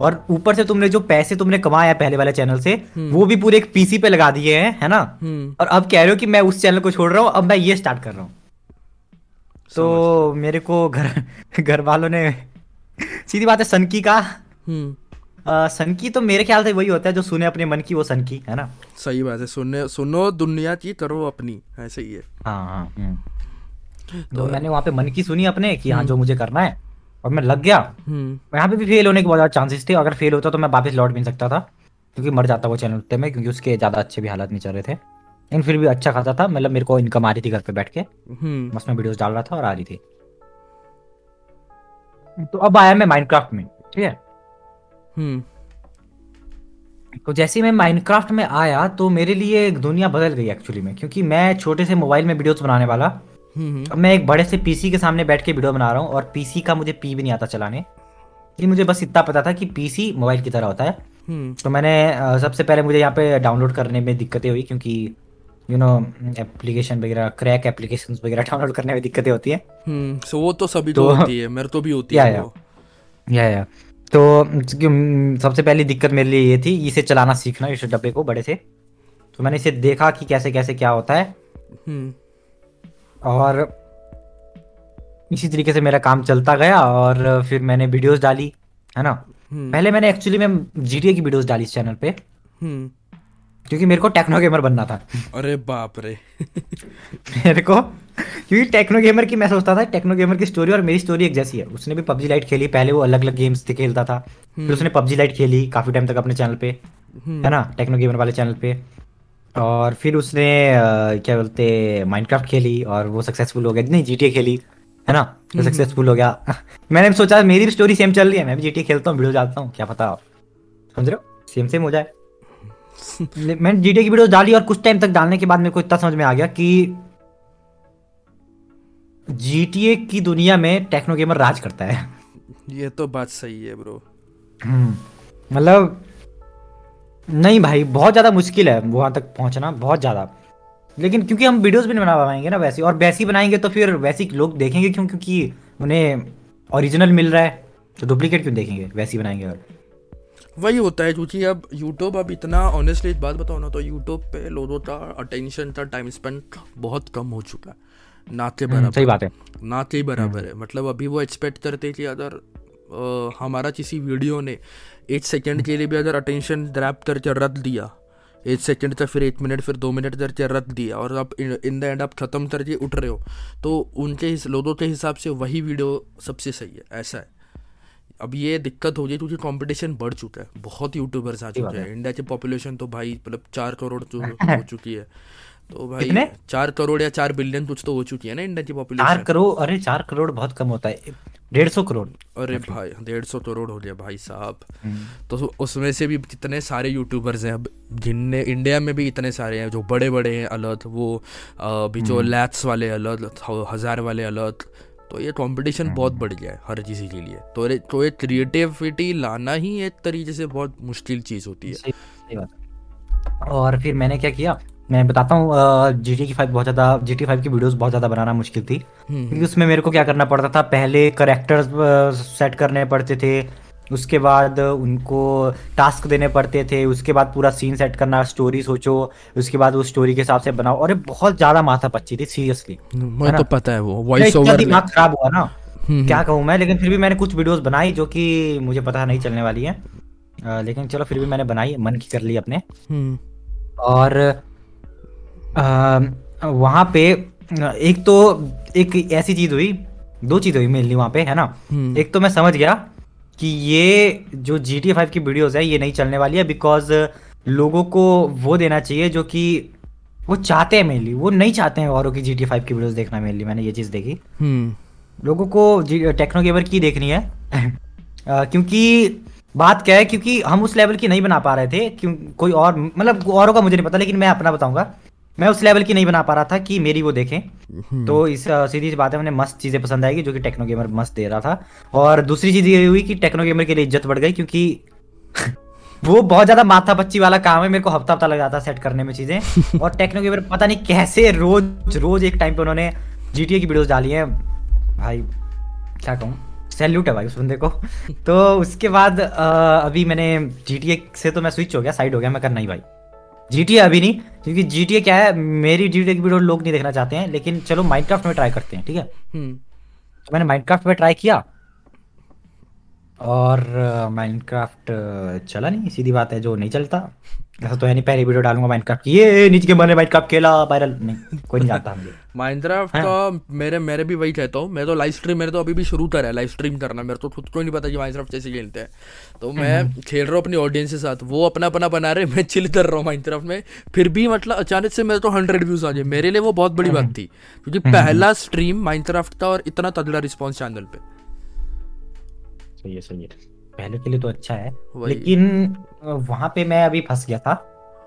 और ऊपर से तुमने जो पैसे तुमने कमाया पहले वाले चैनल से हम्म। वो भी पूरे एक पीसी पे लगा दिए हैं है ना? हम्म। और अब कह रहे हो कि मैं उस चैनल को छोड़ रहा हूँ अब मैं ये स्टार्ट कर रहा हूँ। तो मेरे को घर घर वालों ने सीधी बात है सनकी का। हम्म। सनकी तो मेरे ख्याल से वही होता है जो सुने अपने मन की वो सनकी है ना? सही बात है सुनने सुनो दुनिया की करो अपनी ऐसे ही है। हाँ हाँ तो, तो मैंने वहाँ पे मन की सुनी अपने कि हाँ जो मुझे करना है। और मैं लग गया हम्म। यहाँ पे भी फेल होने के बहुत ज़्यादा चांसेस थे अगर फेल होता तो मैं वापस लौट भी नहीं सकता था क्योंकि मर जाता वो चैनल उतने में क्योंकि उसके ज़्यादा अच्छे भी हालात नहीं चल रहे थे लेकिन फिर भी अच्छा खाता था मतलब मेरे को इनकम आ रही थी घर पे बैठ के हम्म। बस मैं वीडियोस डाल रहा था और आ रही थी तो अब आया मैं माइनक्राफ्ट में ठीक है हम्म। तो जैसे मैं माइनक्राफ्ट में आया तो मेरे लिए एक दुनिया बदल गई एक्चुअली में क्योंकि मैं छोटे से मोबाइल में वीडियोस बनाने वाला अब मैं एक बड़े से पीसी के सामने बैठ के वीडियो बना रहा हूँ और पीसी का मुझे पी भी नहीं आता चलाने। ये मुझे बस इतना पता था कि पीसी मोबाइल की तरह होता है। हम्म। तो मैंने सबसे पहले मुझे यहाँ पे डाउनलोड करने में दिक्कतें हुई क्योंकि यू नो एप्लीकेशन वगैरह क्रैक एप्लीकेशन वगैरह डाउनलोड करने में दिक्कतें होती है। हम्म, so वो तो सभी तो होती है मेरे तो भी होती है या, या, तो सबसे पहली दिक्कत मेरे लिए ये थी इसे चलाना सीखना इस डब्बे को बड़े से। तो मैंने इसे देखा कि कैसे कैसे क्या होता है। हम्म। और इसी तरीके से मेरा काम चलता गया और फिर मैंने वीडियोस डाली है ना? हम्म। पहले मैंने एक्चुअली में जीटीए की वीडियोस डाली इस चैनल पे। हम्म। क्योंकि मेरे को टेक्नो गेमर बनना था। अरे बाप रे। मेरे को क्योंकि टेक्नो गेमर की मैं सोचता था टेक्नो गेमर की स्टोरी और मेरी स्टोरी एक जैसी है। उसने भी पबजी लाइट खेली पहले वो अलग अलग गेम्स खेलता था। फिर हम्म। उसने पबजी लाइट खेली काफ़ी टाइम तक अपने चैनल पे है ना? टेक्नो गेमर वाले चैनल पे। और फिर उसने क्या बोलते माइनक्राफ्ट खेली और वो सक्सेसफुल हो गया। नहीं GTA खेली है ना? तो सक्सेसफुल हो गया। मैंने भी सोचा मेरी भी स्टोरी सेम चल रही है। मैं भी GTA खेलता हूँ वीडियो डालता हूँ क्या पता। समझ रहे हो? सेम सेम हो जाए। मैंने जी की वीडियो डाली और कुछ टाइम तक डालने के बाद मेरे को इतना समझ में आ गया कि जीटीए की दुनिया में टेक्नो गेमर राज करता है। ये तो बात सही है ब्रो हम्म, मतलब नहीं भाई बहुत ज़्यादा मुश्किल है वहाँ तक पहुँचना बहुत ज़्यादा। लेकिन क्योंकि हम वीडियोस भी नहीं बना पाएँगे ना वैसे और वैसी बनाएँगे तो फिर वैसे लोग देखेंगे क्यों? क्योंकि उन्हें ओरिजिनल मिल रहा है तो डुप्लीकेट क्यों देखेंगे? वैसी बनाएँगे और। वही होता है क्योंकि अब यूट्यूब अब इतना ऑनेस्टली एक बात बताओ ना तो यूट्यूब पे लोगों का अटेंशन का टाइम स्पेंड बहुत कम हो चुका है। ना के हम्म, बराबर। सही बात है। ना के बराबर हम्म। है। मतलब अभी वो एक्सपेक्ट करते कि अगर हमारा किसी वीडियो ने एक सेकेंड के लिए भी अगर अटेंशन ग्रैप करके रख दिया एक सेकेंड तक फिर एक मिनट फिर दो मिनट करके रख दिया और आप इन द एंड आप ख़त्म करके उठ रहे हो तो उनके लोगों के हिसाब से वही वीडियो सबसे सही है ऐसा है। अब ये दिक्कत हो गई क्योंकि कंपटीशन बढ़ चुका है बहुत यूट्यूबर्स आ चुके हैं इंडिया की पॉपुलेशन तो भाई मतलब चार करोड़ तो हो चुकी है। तो भाई कितने? चार करोड़ या चार बिलियन कुछ तो हो चुकी है ना इंडिया की पॉपुलेशन चार करोड़? अरे चार करोड़ बहुत कम होता है। डेढ़ सौ करोड़। अरे भाई डेढ़ सौ करोड़ हो गया भाई साहब। हम्म। तो उसमें से भी कितने सारे यूट्यूबर्स हैं? अब जिनने इंडिया में भी इतने सारे हैं जो बड़े बड़े हैं अलग वो अभी जो लैथ्स हम्म। वाले अलग हज़ार वाले अलग तो ये कंपटीशन बहुत हम्म। बढ़ गया है हर चीज़ के लिए। तो तो ये क्रिएटिविटी लाना ही एक तरीके से बहुत मुश्किल चीज़ होती है। और फिर मैंने क्या किया? मैं बताता हूँ जी टी की फाइव बहुत ज़्यादा जी टी फाइव की वीडियोस बहुत ज़्यादा बनाना मुश्किल थी। हम्म। क्योंकि उसमें मेरे को क्या करना पड़ता था पहले करेक्टर्स सेट करने पड़ते थे उसके बाद उनको टास्क देने पड़ते थे उसके बाद पूरा सीन सेट करना स्टोरी सोचो उसके बाद उस स्टोरी के हिसाब से बनाओ और बहुत ज़्यादा माथा पच्ची थी सीरियसली मुझे तो पता है वो वॉइस ओवर दिमाग खराब हुआ ना हम्म, क्या हम्म। कहूँ मैं लेकिन फिर भी मैंने कुछ वीडियोस बनाई जो कि मुझे पता नहीं चलने वाली है। लेकिन चलो फिर भी मैंने बनाई मन की कर ली अपने। और वहाँ पे एक तो एक ऐसी चीज़ हुई दो चीज़ हुई मेनली वहाँ पे है ना हम्म। एक तो मैं समझ गया कि ये जो जी टी फाइव की वीडियोज़ है ये नहीं चलने वाली है बिकॉज़ लोगों को वो देना चाहिए जो कि वो चाहते हैं मेनली वो नहीं चाहते हैं औरों की जी टी फाइव की वीडियोज़ देखना मेनली मैंने ये चीज़ देखी हम्म। लोगों को टेक्नो गेवर की देखनी है क्योंकि बात क्या है क्योंकि हम उस लेवल की नहीं बना पा रहे थे क्यों कोई और मतलब औरों का मुझे नहीं पता लेकिन मैं अपना बताऊँगा मैं उस लेवल की नहीं बना पा रहा था कि मेरी वो देखें। हम्म। तो इस सीधी सी बात है मैंने मस्त चीज़ें पसंद आएगी जो कि टेक्नो गेमर मस्त दे रहा था। और दूसरी चीज़ ये हुई कि टेक्नो गेमर के लिए इज़्ज़त बढ़ गई क्योंकि वो बहुत ज़्यादा माथा पच्ची वाला काम है मेरे को हफ़्ता हफ़्ता लग जाता सेट करने में चीज़ें। और टेक्नो गेमर पता नहीं कैसे रोज रोज एक टाइम पे उन्होंने जीटीए की वीडियोज़ डाली हैं। भाई क्या कहूँ? सैल्यूट है भाई उस बंदे को। तो उसके बाद अभी मैंने GTA से तो मैं स्विच हो गया साइड हो गया मैं कर नहीं भाई। जी अभी नहीं क्योंकि जीटीए क्या है मेरी जी की वीडियो लोग नहीं देखना चाहते हैं लेकिन चलो माइनक्राफ्ट में ट्राई करते हैं ठीक है हम्म। तो मैंने माइनक्राफ्ट में ट्राई किया और माइनक्राफ्ट चला नहीं सीधी बात है जो नहीं चलता ऐसा तो है नहीं पहली वीडियो डालूँगा माइनक्राफ्ट की। ये नीचे के मैंने माइनक्राफ्ट खेला वायरल नहीं कोई नहीं जानता हम माइनक्राफ्ट का मेरे मेरे भी वही कहता हूँ। मैं तो लाइव स्ट्रीम मेरे तो अभी भी शुरू कर है लाइव स्ट्रीम करना। मेरे तो खुद को नहीं पता कि माइनक्राफ्ट कैसे खेलते हैं। तो मैं हम्म। खेल रहा हूँ अपनी ऑडियंस के साथ। वो अपना अपना बना रहे मैं चिल कर रहा हूँ माइनक्राफ्ट में। फिर भी मतलब अचानक से मेरे तो हंड्रेड व्यूज़ आ जाए मेरे लिए वो बहुत बड़ी बात थी क्योंकि हम्म। पहला स्ट्रीम माइनक्राफ्ट था और इतना तगड़ा रिस्पॉन्स चैनल पे। सही है सही है। पहले के लिए तो अच्छा है। लेकिन वहाँ पे मैं अभी फंस गया था।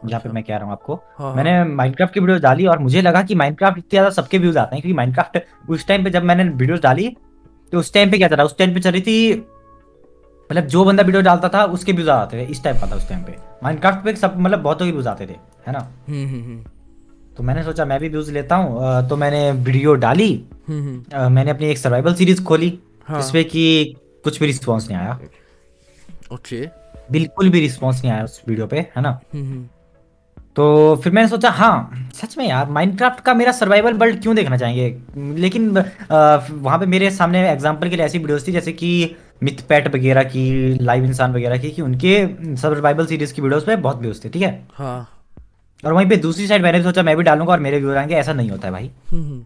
जहाँ पे अच्छा। मैं कह रहा हूँ आपको। हाँ, हाँ। मैंने माइनक्राफ्ट की वीडियो डाली और मुझे लगा कि माइनक्राफ्ट इतने ज़्यादा सबके व्यूज़ आते हैं क्योंकि माइनक्राफ्ट उस टाइम पे जब मैंने वीडियो डाली तो उस टाइम पे क्या चल? रहा उस टाइम पे चल रही थी मतलब जो बंदा वीडियो डालता था उसके व्यूज़ आते थे। इस टाइप का था उस टाइम पे। माइनक्राफ्ट पे सब मतलब बहुतों के व्यूज़ आते थे है ना? हम्म, हम्म, हम्म। तो मैंने सोचा मैं भी व्यूज़ लेता हूँ। तो मैंने वीडियो डाली। मैंने अपनी एक सर्वाइवल सीरीज़ खोली हाँ। जिसपे कि कुछ भी रिस्पॉन्स नहीं आया। ओके। बिल्कुल भी रिस्पॉन्स नहीं आया उस वीडियो पे है ना? हम्म, हम्म। तो फिर मैंने सोचा हाँ सच में यार माइनक्राफ्ट का मेरा सर्वाइवल वर्ल्ड क्यों देखना चाहेंगे? लेकिन वहाँ पे मेरे सामने एग्जांपल के लिए ऐसी वीडियोस थी जैसे कि मिथ पैट वगैरह की लाइव इंसान वगैरह की कि उनके सर्वाइवल सीरीज़ की वीडियोस पे बहुत व्यूज़ थे ठीक है? हाँ। और वहीं पे दूसरी साइड मैंने सोचा मैं भी डालूँगा और मेरे व्यूज़ आएँगे ऐसा नहीं होता है भाई। हम्म,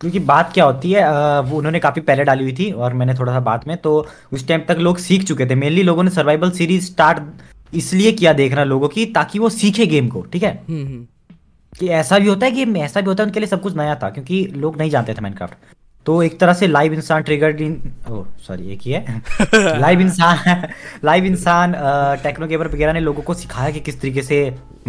क्योंकि बात क्या होती है वो उन्होंने काफ़ी पहले डाली हुई थी और मैंने थोड़ा सा बात में तो उस टाइम तक लोग सीख चुके थे। मेनली लोगों ने सर्वाइवल सीरीज़ स्टार्ट इसलिए किया देखना लोगों की ताकि वो सीखे गेम को ठीक है? हम्म, हम्म। कि ऐसा भी होता है कि ऐसा भी होता है उनके लिए सब कुछ नया था क्योंकि लोग नहीं जानते थे माइनक्राफ्ट तो एक तरह से लाइव इंसान ट्रिगर्ड इन ओ सॉरी एक ही है लाइव इंसान लाइव इंसान टेक्नो गेमर वगैरह ने लोगों को सिखाया कि किस तरीके से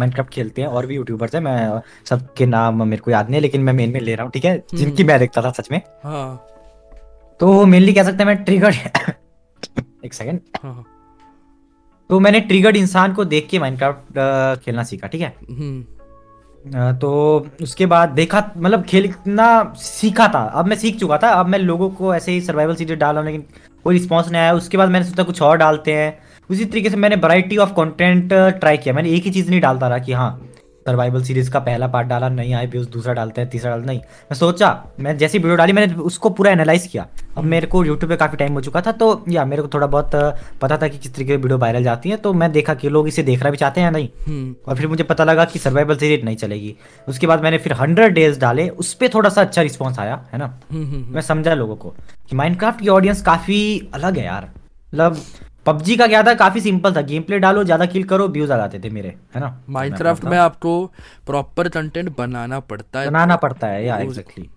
माइनक्राफ्ट खेलते हैं और भी यूट्यूबर्स हैं मैं सबके नाम मेरे को याद नहीं है लेकिन मैं मेन में ले रहा हूँ ठीक है हम्म। जिनकी मैं देखता था सच में हाँ। तो मेनली कह सकते हैं मैं ट्रिगर्ड एक सेकेंड हाँ। तो मैंने ट्रिगर्ड इंसान को देख के माइनक्राफ्ट खेलना सीखा ठीक है हम्म। तो उसके बाद देखा मतलब खेलना सीखा था। अब मैं सीख चुका था। अब मैं लोगों को ऐसे ही सर्वाइवल सीरीज़ डाल रहा हूँ, लेकिन कोई रिस्पॉन्स नहीं आया। उसके बाद मैंने सोचा कुछ और डालते हैं। उसी तरीके से मैंने वराइटी ऑफ़ कॉन्टेंट ट्राई किया। मैंने एक ही चीज़ नहीं डालता रहा कि हाँ सर्वाइवल सीरीज़ का पहला पार्ट डाला नहीं आए व्यूज़ दूसरा डालते हैं तीसरा डालते नहीं। मैं सोचा मैं जैसी वीडियो डाली मैंने उसको पूरा एनालाइज किया। अब मेरे को यूट्यूब पे काफ़ी टाइम हो चुका था तो या मेरे को थोड़ा बहुत पता था कि किस तरीके की वीडियो वायरल जाती है तो मैं देखा कि लोग इसे देखना भी चाहते हैं नहीं। हम्म। और फिर मुझे पता लगा कि सर्वाइवल सीरीज़ नहीं चलेगी। उसके बाद मैंने फिर हंड्रेड डेज़ डाले उस पर थोड़ा सा अच्छा रिस्पॉन्स आया है ना? हम्म, हम्म, मैं समझा लोगों को कि माइनक्राफ्ट की ऑडियंस काफ़ी अलग है यार। मतलब पबजी का क्या था? काफ़ी सिंपल था। गेम प्ले डालो ज़्यादा किल करो व्यूज़ आ जाते थे मेरे है ना? माइनक्राफ्ट में आपको प्रॉपर कंटेंट बनाना पड़ता है। बनाना पड़ता है या एग्जैक्टली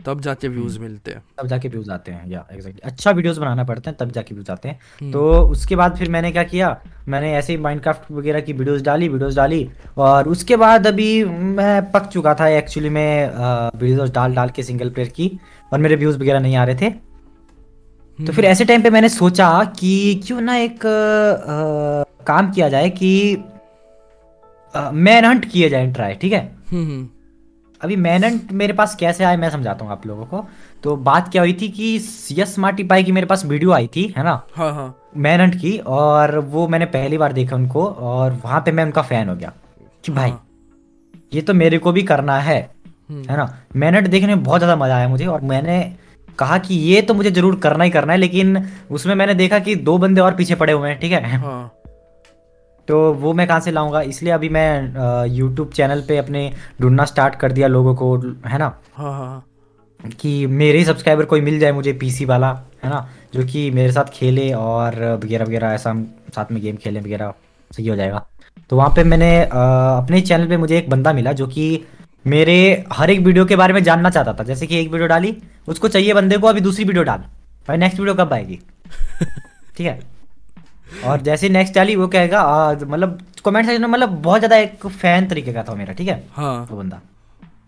तब जाके व्यूज़ हम्म। मिलते हैं। तब जाके व्यूज़ आते हैं या एग्जैक्टली अच्छा वीडियोस बनाना पड़ते हैं तब जाके व्यूज़ आते हैं। हम्म। तो उसके बाद फिर मैंने क्या किया? मैंने ऐसे ही माइनक्राफ्ट वगैरह की वीडियोस डाली वीडियोस डाली और उसके बाद अभी मैं पक चुका था। एक्चुअली मैं वीडियोस डाल डाल के सिंगल प्लेयर की और मेरे व्यूज़ वगैरह नहीं आ रहे थे। तो फिर ऐसे टाइम पे मैंने सोचा कि क्यों ना एक आ, काम किया जाए कि मैन हंट किया जाए ट्राई ठीक है हम्म, हम्म। अभी मैन हंट मेरे पास कैसे आए मैं समझाता हूँ आप लोगों को तो बात क्या हुई थी कि यस माटी पाई की मेरे पास वीडियो आई थी है ना हाँ हाँ मैन हंट की और वो मैंने पहली बार देखा उनको और वहाँ पे मैं उनका फ़ैन हो गया कि भाई हाँ। ये तो मेरे को भी करना है हम्म। है ना मैन हंट देखने में बहुत ज़्यादा मज़ा आया मुझे और मैंने कहा कि ये तो मुझे ज़रूर करना ही करना है लेकिन उसमें मैंने देखा कि दो बंदे और पीछे पड़े हुए हैं ठीक है? हाँ। तो वो मैं कहाँ से लाऊँगा? इसलिए अभी मैं यूट्यूब चैनल पे अपने ढूंढना स्टार्ट कर दिया लोगों को है ना? हाँ, हाँ, हाँ। कि मेरे ही सब्सक्राइबर कोई मिल जाए मुझे पीसी वाला है ना? जो कि मेरे साथ खेले और वगैरह वगैरह ऐसा हम साथ में गेम खेलें वगैरह सही हो जाएगा। तो वहाँ पे मैंने अपने चैनल पे मुझे एक बंदा मिला जो कि मेरे हर एक वीडियो के बारे में जानना चाहता था। जैसे कि एक वीडियो डाली उसको चाहिए बंदे को अभी दूसरी वीडियो डाल। भाई नेक्स्ट वीडियो कब आएगी? ठीक है? और जैसे नेक्स्ट डाली वो कहेगा मतलब कमेंट सेक्शन में मतलब बहुत ज़्यादा एक फ़ैन तरीके का था मेरा ठीक है? हाँ। वो बंदा।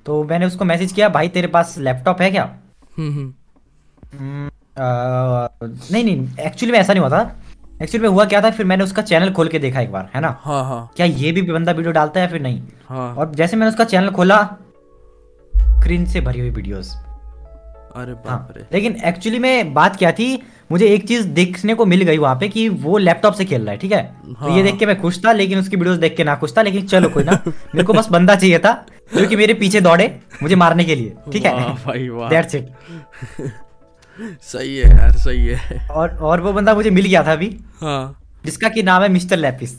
तो मैंने उसको मैसेज किया भाई तेरे पास लैपटॉप है क्या? हम्म हम्म। हम्म, आ, नहीं नहीं एक्चुअली में ऐसा नहीं हुआ था। एक्चुअली में हुआ क्या था? फिर मैंने उसका चैनल खोल के देखा एक बार है ना? हाँ हाँ। क्या ये भी बंदा वीडियो डालता है फिर नहीं? हाँ। और जैसे मैंने उसका चैनल खोला क्रिंज से भरी हुई वीडियोस अरे हाँ। बाप रे। लेकिन एक्चुअली में बात क्या थी? मुझे एक चीज़ देखने को मिल गई वहाँ पे कि वो लैपटॉप से खेल रहा है ठीक है? हाँ। तो हाँ, ये देख के मैं खुश था लेकिन उसकी वीडियोस देख के ना खुश था लेकिन चलो कोई ना मेरे को बस बंदा चाहिए था जो कि मेरे पीछे दौड़े मुझे मारने के लिए ठीक है? भाई वाह। दैट्स इट सही है यार सही है। और और वो बंदा मुझे मिल गया था अभी। हाँ। जिसका की नाम है मिस्टर लैपिस।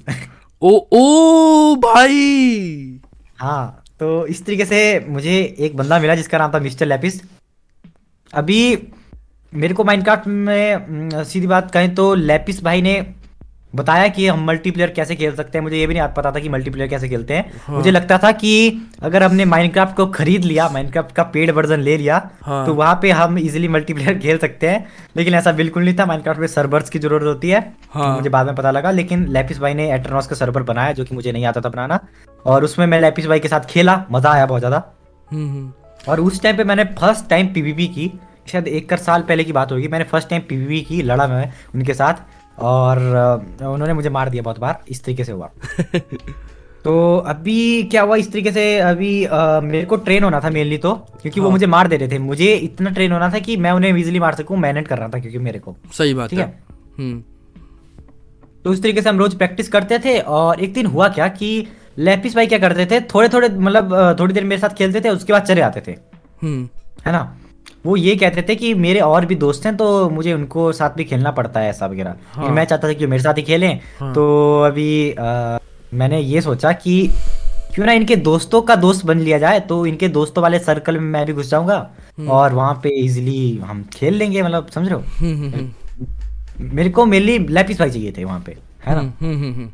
ओ ओ भाई। हाँ तो इस तरीके से मुझे एक बंदा मिला जिसका नाम था मिस्टर लैपिस। अभी मेरे को माइनक्राफ्ट में सीधी बात कहें तो लैपिस भाई ने बताया कि हम मल्टीप्लेयर कैसे खेल सकते हैं? मुझे ये भी नहीं पता था कि मल्टीप्लेयर कैसे खेलते हैं। हाँ। मुझे लगता था कि अगर हमने माइनक्राफ्ट को खरीद लिया माइनक्राफ्ट का पेड वर्जन ले लिया हाँ। तो वहाँ पे हम इजीली मल्टीप्लेयर खेल सकते हैं। लेकिन ऐसा बिल्कुल नहीं था। माइनक्राफ्ट में सर्वर्स की ज़रूरत होती है हाँ। मुझे बाद में पता लगा। लेकिन लैपिस भाई ने एटरनॉस का सर्वर बनाया जो कि मुझे नहीं आता था बनाना और उसमें मैं लैपिस भाई के साथ खेला मज़ा आया बहुत ज़्यादा। हम्म हम्म। और उस टाइम पे मैंने फ़र्स्ट टाइम पीवीपी की शायद एक कर साल पहले की बात होगी। मैंने फ़र्स्ट टाइम पीवीपी की लड़ा मैं उनके साथ। और उन्होंने मुझे मार दिया बहुत बार इस तरीके से हुआ। तो अभी क्या हुआ इस तरीके से अभी अ, मेरे को ट्रेन होना था मेनली तो क्योंकि हाँ। वो। मुझे मार दे रहे थे। मुझे इतना ट्रेन होना था कि मैं उन्हें इजीली मार सकूँ मैनेट कर रहा था क्योंकि मेरे को। सही बात ठीक है। है? हम्म। तो उस तरीके से हम रोज प्रैक्टिस करते थे और एक दिन हुआ क्या कि लैपिस भाई क्या करते थे थोड़े थोड़े मतलब थोड़ी देर मेरे साथ खेलते थे उसके बाद चले आते थे। हम्म। है ना? वो ये कहते थे कि मेरे और भी दोस्त हैं तो मुझे उनको साथ भी खेलना पड़ता है ऐसा वगैरह। हाँ। मैं चाहता था कि मेरे साथ ही खेलें। हाँ। तो अभी अ, मैंने ये सोचा कि क्यों ना इनके दोस्तों का दोस्त बन लिया जाए तो इनके दोस्तों वाले सर्कल में मैं भी घुस जाऊँगा और वहाँ पे इजिली हम खेल लेंगे मतलब समझ रहे हो? हम्म हम्म हम्म। मेरे को मेनली लैपिस भाई चाहिए थे वहाँ पे है ना? हम्म हम्म हम्म।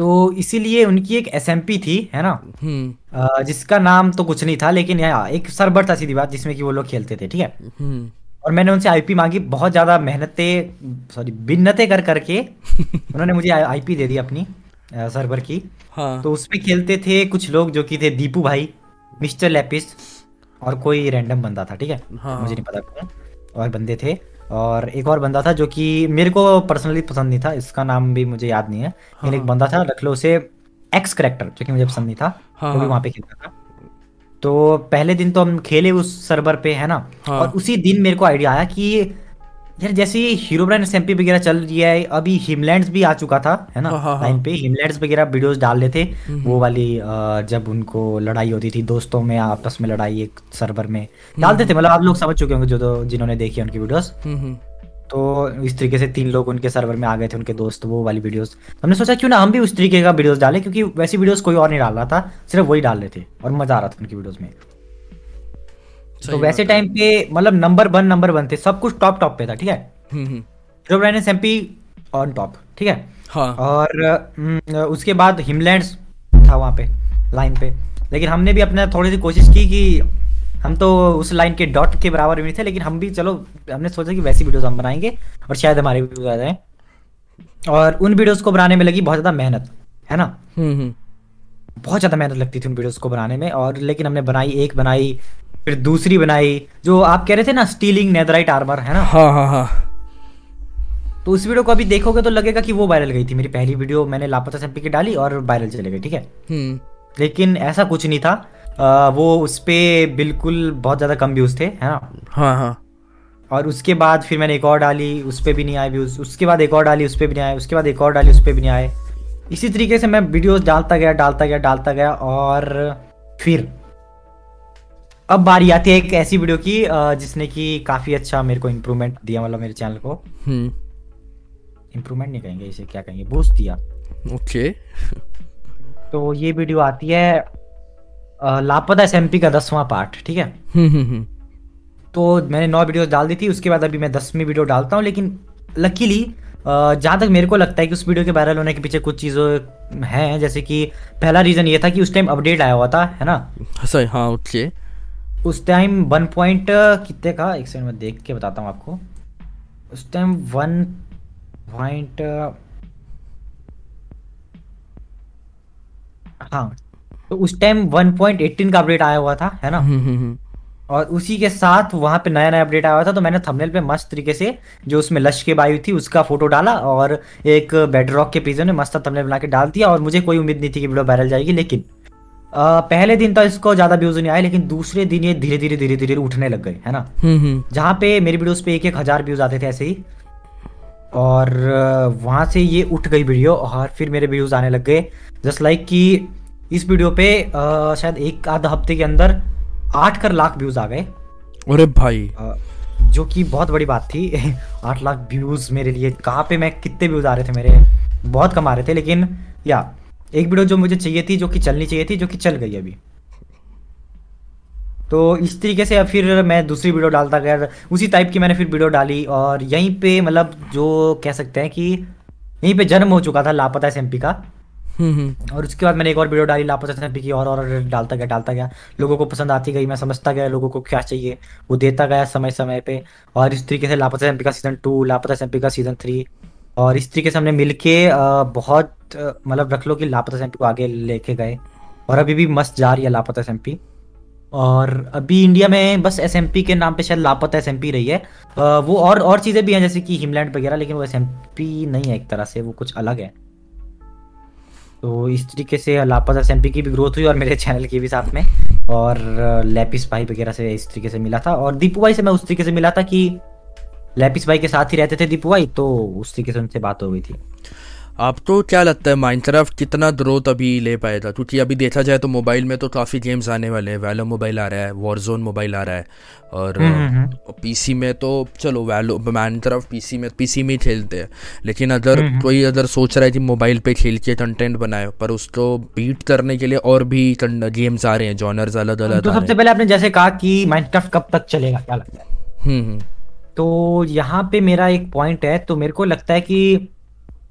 तो इसीलिए उनकी एक एसएमपी थी है ना? हम्म। जिसका नाम तो कुछ नहीं था लेकिन यहाँ एक सर्वर था सीधी बात जिसमें कि वो लोग खेलते थे ठीक है? हम्म। और मैंने उनसे आईपी मांगी बहुत ज़्यादा मेहनतें सॉरी बिन्नतें कर करके उन्होंने मुझे आईपी दे दी अपनी सर्वर की। हाँ। तो उसमें खेलते थे कुछ लोग जो कि थे दीपू भाई मिस्टर लैपिस और कोई रैंडम बंदा था ठीक है? हाँ। मुझे नहीं पता और बंदे थे। और एक और बंदा था जो कि मेरे को पर्सनली पसंद नहीं था इसका नाम भी मुझे याद नहीं है लेकिन एक बंदा था रख लो उसे एक्स करेक्टर जो कि मुझे पसंद नहीं था हाँ, वो भी हाँ। वहाँ पे खेलता था तो पहले दिन तो हम खेले उस सर्वर पे है ना हाँ। और उसी दिन मेरे को आइडिया आया कि यार जैसे ये हीरो ब्रांड एसएमपी वगैरह चल रही है अभी हिमलैंड्स भी आ चुका था है ना? हाँ, हाँ, हाँ। लाइन पे हिमलैंड्स वगैरह वीडियोस डाल रहे थे। वो वाली जब उनको लड़ाई होती थी दोस्तों में आपस में लड़ाई एक सर्वर में डालते थे। मतलब आप लोग समझ चुके होंगे जो तो जिन्होंने देखी उनकी वीडियोस हम्म हम्म। तो इस तरीके से तीन लोग उनके सर्वर में आ गए थे उनके दोस्त वो वाली वीडियोस हमने सोचा क्यों ना हम भी उस तरीके का वीडियोस डालें? क्योंकि वैसी वीडियोस कोई और नहीं डाल रहा था सिर्फ़ वही डाल रहे थे और मज़ा आ रहा था उनकी वीडियोस में। तो वैसे टाइम पे मतलब नंबर वन नंबर वन थे सब कुछ टॉप टॉप पे था ठीक है? हम्म hero brand SMP on top ठीक है? हाँ। और हम्म, उसके बाद हिमलैंड्स था वहाँ पे लाइन पे। लेकिन हमने भी अपना थोड़ी सी कोशिश की कि हम तो उस लाइन के डॉट के बराबर भी नहीं थे लेकिन हम भी चलो हमने सोचा कि वैसी वीडियोस हम बनाएँगे और शायद हमारे वीडियोस आ जाएँ। और उन वीडियोस को बनाने में लगी बहुत ज़्यादा मेहनत है ना? हम्म हम्म। बहुत ज़्यादा मेहनत लगती थी उन वीडियोस को बनाने में और लेकिन हमने बनाई एक बनाई फिर दूसरी बनाई जो आप कह रहे थे ना स्टीलिंग नेदराइट आर्मर है ना? हाँ हाँ हाँ। तो उस वीडियो को अभी देखोगे तो लगेगा कि वो वायरल गई थी मेरी पहली वीडियो मैंने लापता सैंपी की डाली और वायरल चले गई ठीक है? हम्म। लेकिन ऐसा कुछ नहीं था। अ, वो उस पर बिल्कुल बहुत ज़्यादा कम व्यूज़ थे है ना? हाँ हाँ। और उसके बाद फिर मैंने एक और डाली उस पर भी नहीं आए व्यूज़ उसके बाद एक और डाली उस पर भी नहीं आए। उसके बाद एक और डाली उस पर भी नहीं आए। इसी तरीके से मैं वीडियोस डालता गया डालता गया डालता गया और फिर अब बारी आती है एक ऐसी वीडियो की जिसने कि काफ़ी अच्छा मेरे को इम्प्रूवमेंट दिया मतलब मेरे चैनल को। हम्म। इम्प्रूवमेंट नहीं कहेंगे इसे क्या कहेंगे? बूस्ट दिया। ओके तो ये वीडियो आती है लापता एस का दसवां पार्ट ठीक है? हम्म हम्म हम्म। तो मैंने नौ वीडियो डाल दी थी उसके बाद अभी मैं दसवीं वीडियो डालता हूँ लेकिन लकीली जहाँ तक मेरे को लगता है कि उस वीडियो के वायरल होने के पीछे कुछ चीज़ें हैं जैसे कि पहला रीज़न ये था कि उस टाइम अपडेट आया हुआ था है ना? सही हाँ ओके उस टाइम वन पॉइंट कितने का? एक सेकंड में देख के बताता हूँ आपको। उस टाइम वन पॉइंट हाँ। तो उस टाइम 1.18 का अपडेट आया हुआ था है ना? हम्म, हम्म, हम्म। और उसी के साथ वहाँ पे नया नया अपडेट आया हुआ था तो मैंने थंबनेल पे मस्त तरीके से जो उसमें लश के बाई थी उसका फ़ोटो डाला और एक बेड रॉक के पीछे ने मस्त थंबनेल बना के डाल दिया और मुझे कोई उम्मीद नहीं थी कि वीडियो वायरल जाएगी लेकिन पहले दिन तो इसको ज़्यादा व्यूज़ नहीं आए लेकिन दूसरे दिन ये धीरे धीरे धीरे धीरे उठने लग गए है ना? जहाँ पे मेरी वीडियोस पे एक एक हज़ार व्यूज़ आते थे ऐसे ही और वहाँ से ये उठ गई वीडियो और फिर मेरे व्यूज़ आने लग गए। जस्ट लाइक कि इस वीडियो पे आ, शायद एक आध हफ़्ते के अंदर आठ कर लाख व्यूज़ आ गए। अरे भाई। आ, जो कि बहुत बड़ी बात थी। आठ लाख व्यूज़ मेरे लिए कहाँ पे मैं कितने व्यूज़ आ रहे थे मेरे? बहुत कम आ रहे थे लेकिन या एक वीडियो जो मुझे चाहिए थी जो कि चलनी चाहिए थी जो कि चल गई अभी। तो इस तरीके से अब फिर मैं दूसरी वीडियो डालता गया उसी टाइप की मैंने फिर वीडियो डाली और यहीं पे मतलब जो कह सकते हैं कि यहीं पे जन्म हो चुका था लापता एस का। हम्म, हम्म। और उसके बाद मैंने एक और वीडियो डाली लापता एस की और और डालता गया डालता गया। लोगों को पसंद आती गई मैं समझता गया लोगों को क्या चाहिए वो देता गया समय समय पे। और इस तरीके से लापता एस का सीज़न टू लापता एस का सीज़न थ्री और इस तरीके से हमने मिलके बहुत मतलब रख लो कि लापता एसएमपी को आगे लेके गए। और अभी भी मस्त जा रही है लापता एस और अभी इंडिया में बस एस के नाम पे शायद लापता एस रही है। आ, वो और और चीज़ें भी हैं जैसे कि हिमलैंड वगैरह लेकिन वो एस नहीं है एक तरह से वो कुछ अलग है। तो इस तरीके से लापता एस की भी ग्रोथ हुई और मेरे चैनल की भी साथ में। और लैपिस भाई वगैरह से इस तरीके से मिला था। और दीपू भाई से मैं उस तरीके से मिला था कि लैपिस भाई के साथ ही रहते थे दीपू भाई तो उस तरीके से उनसे बात हो गई थी। आप तो क्या लगता है माइनक्राफ्ट कितना ग्रोथ अभी ले पाएगा? क्योंकि अभी देखा जाए तो मोबाइल में तो काफ़ी गेम्स आने वाले हैं। वैलो मोबाइल आ रहा है वॉरजोन मोबाइल आ रहा है। और पीसी हम्म, हम्म, हम्म। में तो चलो वैलो माइनक्राफ्ट पीसी में पीसी में ही खेलते हैं। लेकिन अगर कोई अगर सोच रहा है कि मोबाइल पे खेल के कंटेंट बनाए पर उसको बीट करने के लिए और भी गेम्स आ रहे हैं जॉनर्स अलग अलग तो सबसे पहले आपने जैसे कहा कि माइनक्राफ्ट कब तक चलेगा क्या लगता है? तो यहाँ पे मेरा एक पॉइंट है तो मेरे को लगता है कि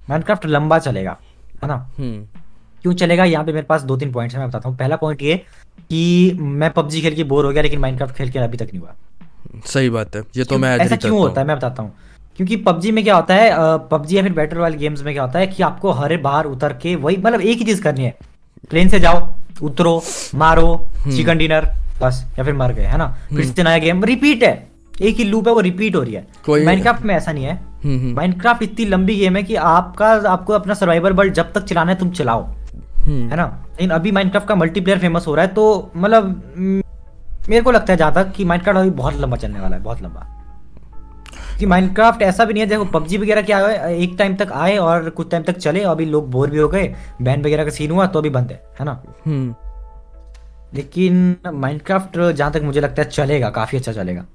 माइनक्राफ्ट लंबा चलेगा है ना? हम्म। क्यों चलेगा? यहाँ पे मेरे पास दो तीन पॉइंट्स है मैं बताता हूँ। पहला पॉइंट ये कि मैं पबजी खेल के बोर हो गया लेकिन माइनक्राफ्ट खेल के अभी तक नहीं हुआ। सही बात है ये तो मैं ऐसा क्यों होता है? मैं बताता हूँ। क्योंकि पबजी में क्या होता है पबजी या फिर बैटल वाले गेम्स में क्या होता है कि आपको हरे बाहर उतर के वही मतलब एक ही चीज़ करनी है। प्लेन से जाओ उतरो मारो चिकन हम्म। डिनर बस या फिर मर गए है ना? फिर हम्म। से नया गेम रिपीट है। एक ही लूप है वो रिपीट हो रही है। माइनक्राफ्ट में ऐसा नहीं है। माइनक्राफ्ट इतनी लंबी गेम है कि आपका आपको अपना सर्वाइवर वर्ल्ड जब तक चलाना है तुम चलाओ। हम्म। है ना? लेकिन अभी माइनक्राफ्ट का मल्टीप्लेयर फ़ेमस हो रहा है तो मतलब मेरे को लगता है जहाँ तक कि माइनक्राफ्ट अभी बहुत लंबा चलने वाला है बहुत लंबा। कि माइनक्राफ्ट ऐसा भी नहीं है देखो पबजी वगैरह क्या है एक टाइम तक आए और कुछ टाइम तक चले अभी लोग बोर भी हो गए बैन वगैरह का सीन हुआ तो अभी बंद है है ना? हम्म। लेकिन माइनक्राफ्ट जहाँ तक मुझे लगता है चलेगा काफ़ी अच्छा चलेगा।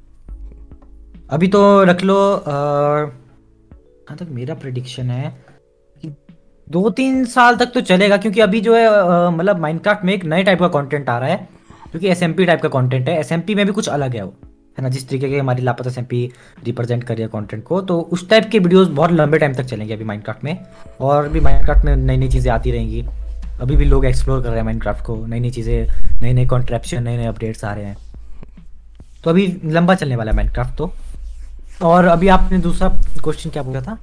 अभी तो रख लो जहाँ तक मेरा प्रडिक्शन है? कि दो तीन साल तक तो चलेगा, क्योंकि अभी जो है मतलब माइनक्राफ्ट में एक नए टाइप का कंटेंट आ रहा है क्योंकि एसएमपी टाइप का कंटेंट है। एसएमपी में भी कुछ अलग है वो, है ना? जिस तरीके के हमारी लापता एस रिप्रेजेंट कर रही है कॉन्टेंट को तो उस टाइप के वीडियोस बहुत लंबे टाइम तक चलेंगे अभी माइनक्राफ्ट में। और भी माइनक्राफ्ट में नई नई चीज़ें आती रहेंगी। अभी भी लोग एक्सप्लोर कर रहे हैं माइनक्राफ्ट को नई नई चीज़ें नए नए कॉन्ट्रेप्शन नए नए अपडेट्स आ रहे हैं। तो अभी लंबा चलने वाला है माइनक्राफ्ट तो। और अभी आपने दूसरा क्वेश्चन क्या पूछा था?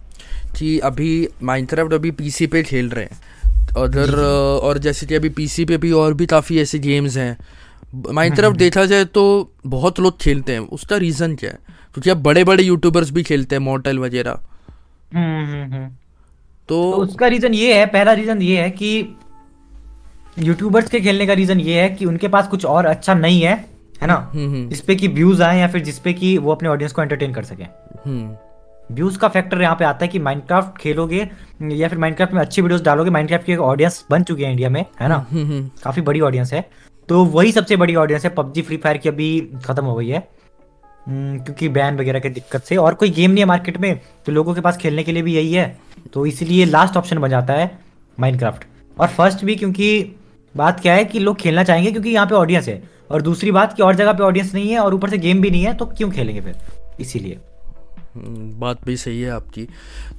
कि अभी माइनक्राफ्ट अभी पीसी पे खेल रहे हैं। अदर और जैसे कि अभी पीसी पे भी और भी काफ़ी ऐसे गेम्स हैं। माइनक्राफ्ट हम्म, हम्म। देखा जाए तो बहुत लोग खेलते हैं। उसका रीज़न क्या है? क्योंकि अब बड़े बड़े यूट्यूबर्स भी खेलते हैं मॉडल वगैरह। हम्म, तो, तो उसका रीज़न ये है पहला रीज़न ये है कि यूट्यूबर्स के खेलने का रीज़न ये है कि उनके पास कुछ और अच्छा नहीं है। है ना? जिसपे की व्यूज़ आए या फिर जिसपे की वो अपने ऑडियंस को एंटरटेन कर सके। व्यूज़ का फैक्टर यहाँ पे आता है कि माइनक्राफ्ट खेलोगे या फिर माइनक्राफ्ट में अच्छी वीडियोस डालोगे माइनक्राफ्ट की एक ऑडियंस बन चुकी है इंडिया में है ना? काफ़ी बड़ी ऑडियंस है। तो वही सबसे बड़ी ऑडियंस है पबजी फ्री फायर की अभी खत्म हो गई है। क्योंकि बैन वगैरह की दिक्कत से। और कोई गेम नहीं है मार्केट में तो लोगों के पास खेलने के लिए भी यही है। तो इसलिए लास्ट ऑप्शन बन जाता है माइनक्राफ्ट और फ़र्स्ट भी क्योंकि बात क्या है कि लोग खेलना चाहेंगे क्योंकि यहाँ पे ऑडियंस है। और दूसरी बात कि और जगह पे ऑडियंस नहीं है और ऊपर से गेम भी नहीं है तो क्यों खेलेंगे फिर? इसीलिए। हम्म, बात भी सही है आपकी।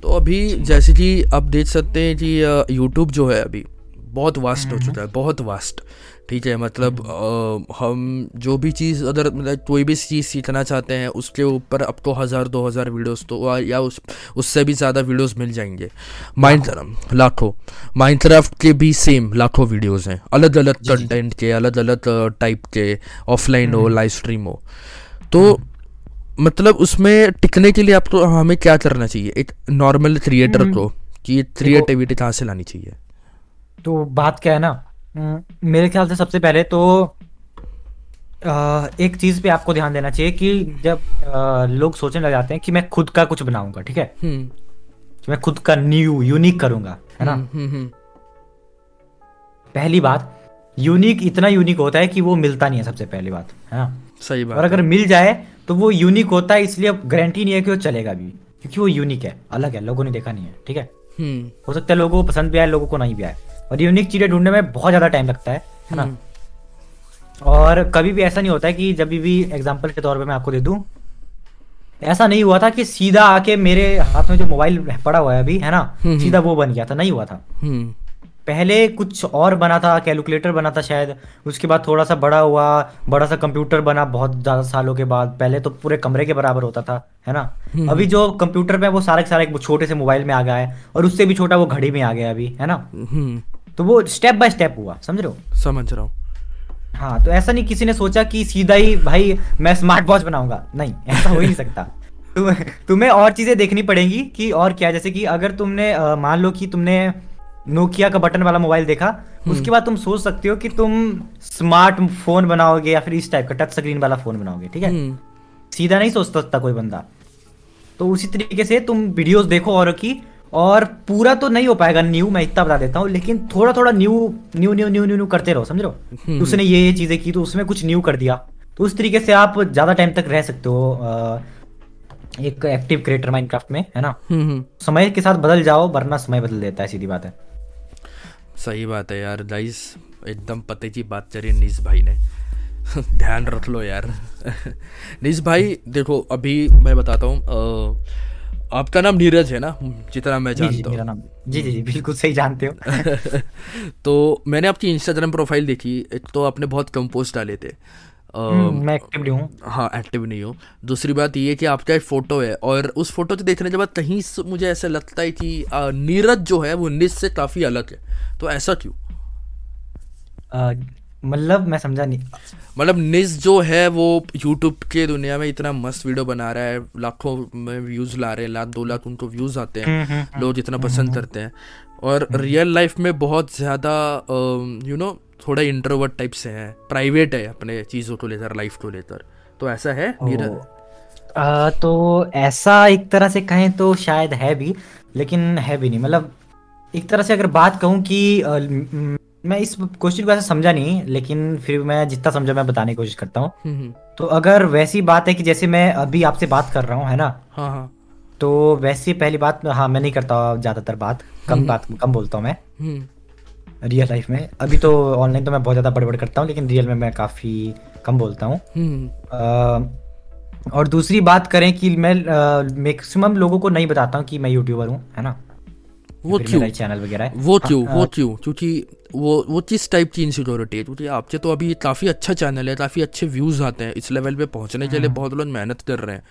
तो अभी जैसे कि आप देख सकते हैं कि यूट्यूब जो है अभी बहुत वास्ट हो चुका है बहुत वास्ट ठीक है मतलब आ, हम जो भी चीज़ अगर मतलब कोई भी चीज़ सीखना चाहते हैं उसके ऊपर अब तो हज़ार दो हज़ार वीडियोस तो या उस उससे भी ज़्यादा वीडियोस मिल जाएँगे। माइंड लाखों। माइनक्राफ्ट के भी सेम लाखों वीडियोस हैं। अलग अलग कंटेंट के अलग अलग टाइप के ऑफलाइन हो लाइव स्ट्रीम हो। तो मतलब उसमें टिकने के लिए आपको हमें क्या करना चाहिए? एक नॉर्मल क्रिएटर को कि क्रिएटिविटी कहाँ से लानी चाहिए? तो बात क्या है ना हम्म, मेरे ख्याल से सबसे पहले तो एक चीज़ पे आपको ध्यान देना चाहिए कि जब लोग सोचने लग जाते हैं कि मैं खुद का कुछ बनाऊँगा ठीक है? हम्म। कि मैं खुद का न्यू यूनिक करूँगा है ना? हम्म, पहली बात यूनिक इतना यूनिक होता है कि वो मिलता नहीं है सबसे पहली बात है ना? सही बात और अगर मिल जाए तो वो यूनिक होता है इसलिए अब गारंटी नहीं है कि वो चलेगा भी क्योंकि वो यूनिक है अलग है लोगों ने देखा नहीं है ठीक है? हो सकता है लोगों को पसंद भी आए लोगों को नहीं भी आए। और यूनिक चीज़ें ढूँढने में बहुत ज़्यादा टाइम लगता है है ना? हम्म। और कभी भी ऐसा नहीं होता है कि जब भी एग्ज़ाम्पल के तौर पर मैं आपको दे दूँ ऐसा नहीं हुआ था कि सीधा आके मेरे हाथ में जो मोबाइल पड़ा हुआ है अभी है ना? हम्म, सीधा हम्म। वो बन गया था नहीं हुआ था। पहले कुछ और बना था कैलकुलेटर बना था शायद उसके बाद थोड़ा सा बड़ा हुआ बड़ा सा कंप्यूटर बना बहुत ज़्यादा सालों के बाद पहले तो पूरे कमरे के बराबर होता था है ना? अभी जो कंप्यूटर में वो सारे सारे छोटे से मोबाइल में आ गया है और उससे भी छोटा वो घड़ी में आ गया अभी है ना? तो वो स्टेप बाय स्टेप हुआ समझ रहे हो? समझ रहा हूँ। हाँ तो ऐसा नहीं किसी ने सोचा कि सीधा ही भाई मैं स्मार्ट वॉच बनाऊँगा। नहीं ऐसा हो ही नहीं सकता। तुम, तुम्हें और चीज़ें देखनी पड़ेंगी कि और क्या जैसे कि अगर तुमने मान लो कि तुमने नोकिया का बटन वाला मोबाइल देखा हम्म। उसके बाद तुम सोच सकते हो कि तुम स्मार्ट फ़ोन बनाओगे या फिर इस टाइप का टच स्क्रीन वाला फ़ोन बनाओगे ठीक है? हम्म। सीधा नहीं सोच सकता कोई बंदा। तो उसी तरीके से तुम वीडियोस देखो और की और पूरा तो नहीं हो पाएगा न्यू मैं इतना बता देता हूँ लेकिन थोड़ा थोड़ा new new new new new new करते रहो समझ रहे हम्म। उसने ये ये चीज़ें की तो उसमें कुछ न्यू कर दिया। तो उस तरीके से आप ज़्यादा टाइम तक रह सकते हो एक एक्टिव क्रिएटर माइनक्राफ्ट में है ना? हम्म, हम्म। समय के साथ बदल जाओ वरना समय बदल देता है सीधी बात है। सही बात है यार गाइस एकदम पते की बात करी नीस भाई ने। ध्यान रख लो यार। नीस भाई देखो अभी मैं बताता हूँ आपका नाम नीरज है ना? जितना मैं जानता हूँ। जी जी जी बिल्कुल सही जानते हो। तो मैंने आपकी इंस्टाग्राम प्रोफ़ाइल देखी एक तो आपने बहुत कम पोस्ट डाले थे। हम्म, मैं एक्टिव नहीं हूँ। हाँ एक्टिव नहीं हूँ। दूसरी बात ये कि आपका एक फ़ोटो है और उस फ़ोटो को देखने के बाद कहीं मुझे ऐसा लगता है कि नीरज जो है वो निस से काफ़ी अलग है। तो ऐसा क्यों? मतलब मैं समझा नहीं। मतलब निस जो है वो यूट्यूब के दुनिया में इतना मस्त वीडियो बना रहा है लाखों में व्यूज़ ला रहे हैं लाख दो लाख उनको व्यूज़ आते हैं हम्म, हम्म, लोग इतना पसंद करते हैं। और रियल लाइफ में बहुत ज़्यादा यू नो थोड़ा इंट्रोवर्ट टाइप से हैं प्राइवेट है अपने चीज़ों को लेकर लाइफ को लेकर। तो ऐसा है आ, तो ऐसा एक तरह से कहें तो शायद है भी लेकिन है भी नहीं। मतलब एक तरह से अगर बात कहूँ कि मैं इस क्वेश्चन को ऐसा समझा नहीं लेकिन फिर मैं जितना समझा मैं बताने की कोशिश करता हूँ। हम्म, हम्म। तो अगर वैसी बात है कि जैसे मैं अभी आपसे बात कर रहा हूँ है ना? हाँ हाँ। तो वैसी पहली बात हाँ मैं नहीं करता ज़्यादातर बात। कम हम्म। बात कम बोलता हूँ मैं। रियल लाइफ में। अभी तो ऑनलाइन तो मैं बहुत ज़्यादा बड़बड़ करता हूँ लेकिन रियल में मैं काफ़ी कम बोलता हूँ। और दूसरी बात करें कि मैं मैक्सिमम लोगों को नहीं बताता हूँ कि मैं यूट्यूबर हूँ है ना? वो क्यों? चैनल वगैरह वो क्यों? वो क्यों? क्योंकि वो वो किस टाइप की इनसिक्योरिटी है क्योंकि आपसे तो अभी काफ़ी अच्छा चैनल है काफ़ी अच्छे व्यूज़ आते हैं इस लेवल पे पहुँचने के लिए हाँ। बहुत लोग मेहनत कर रहे हैं।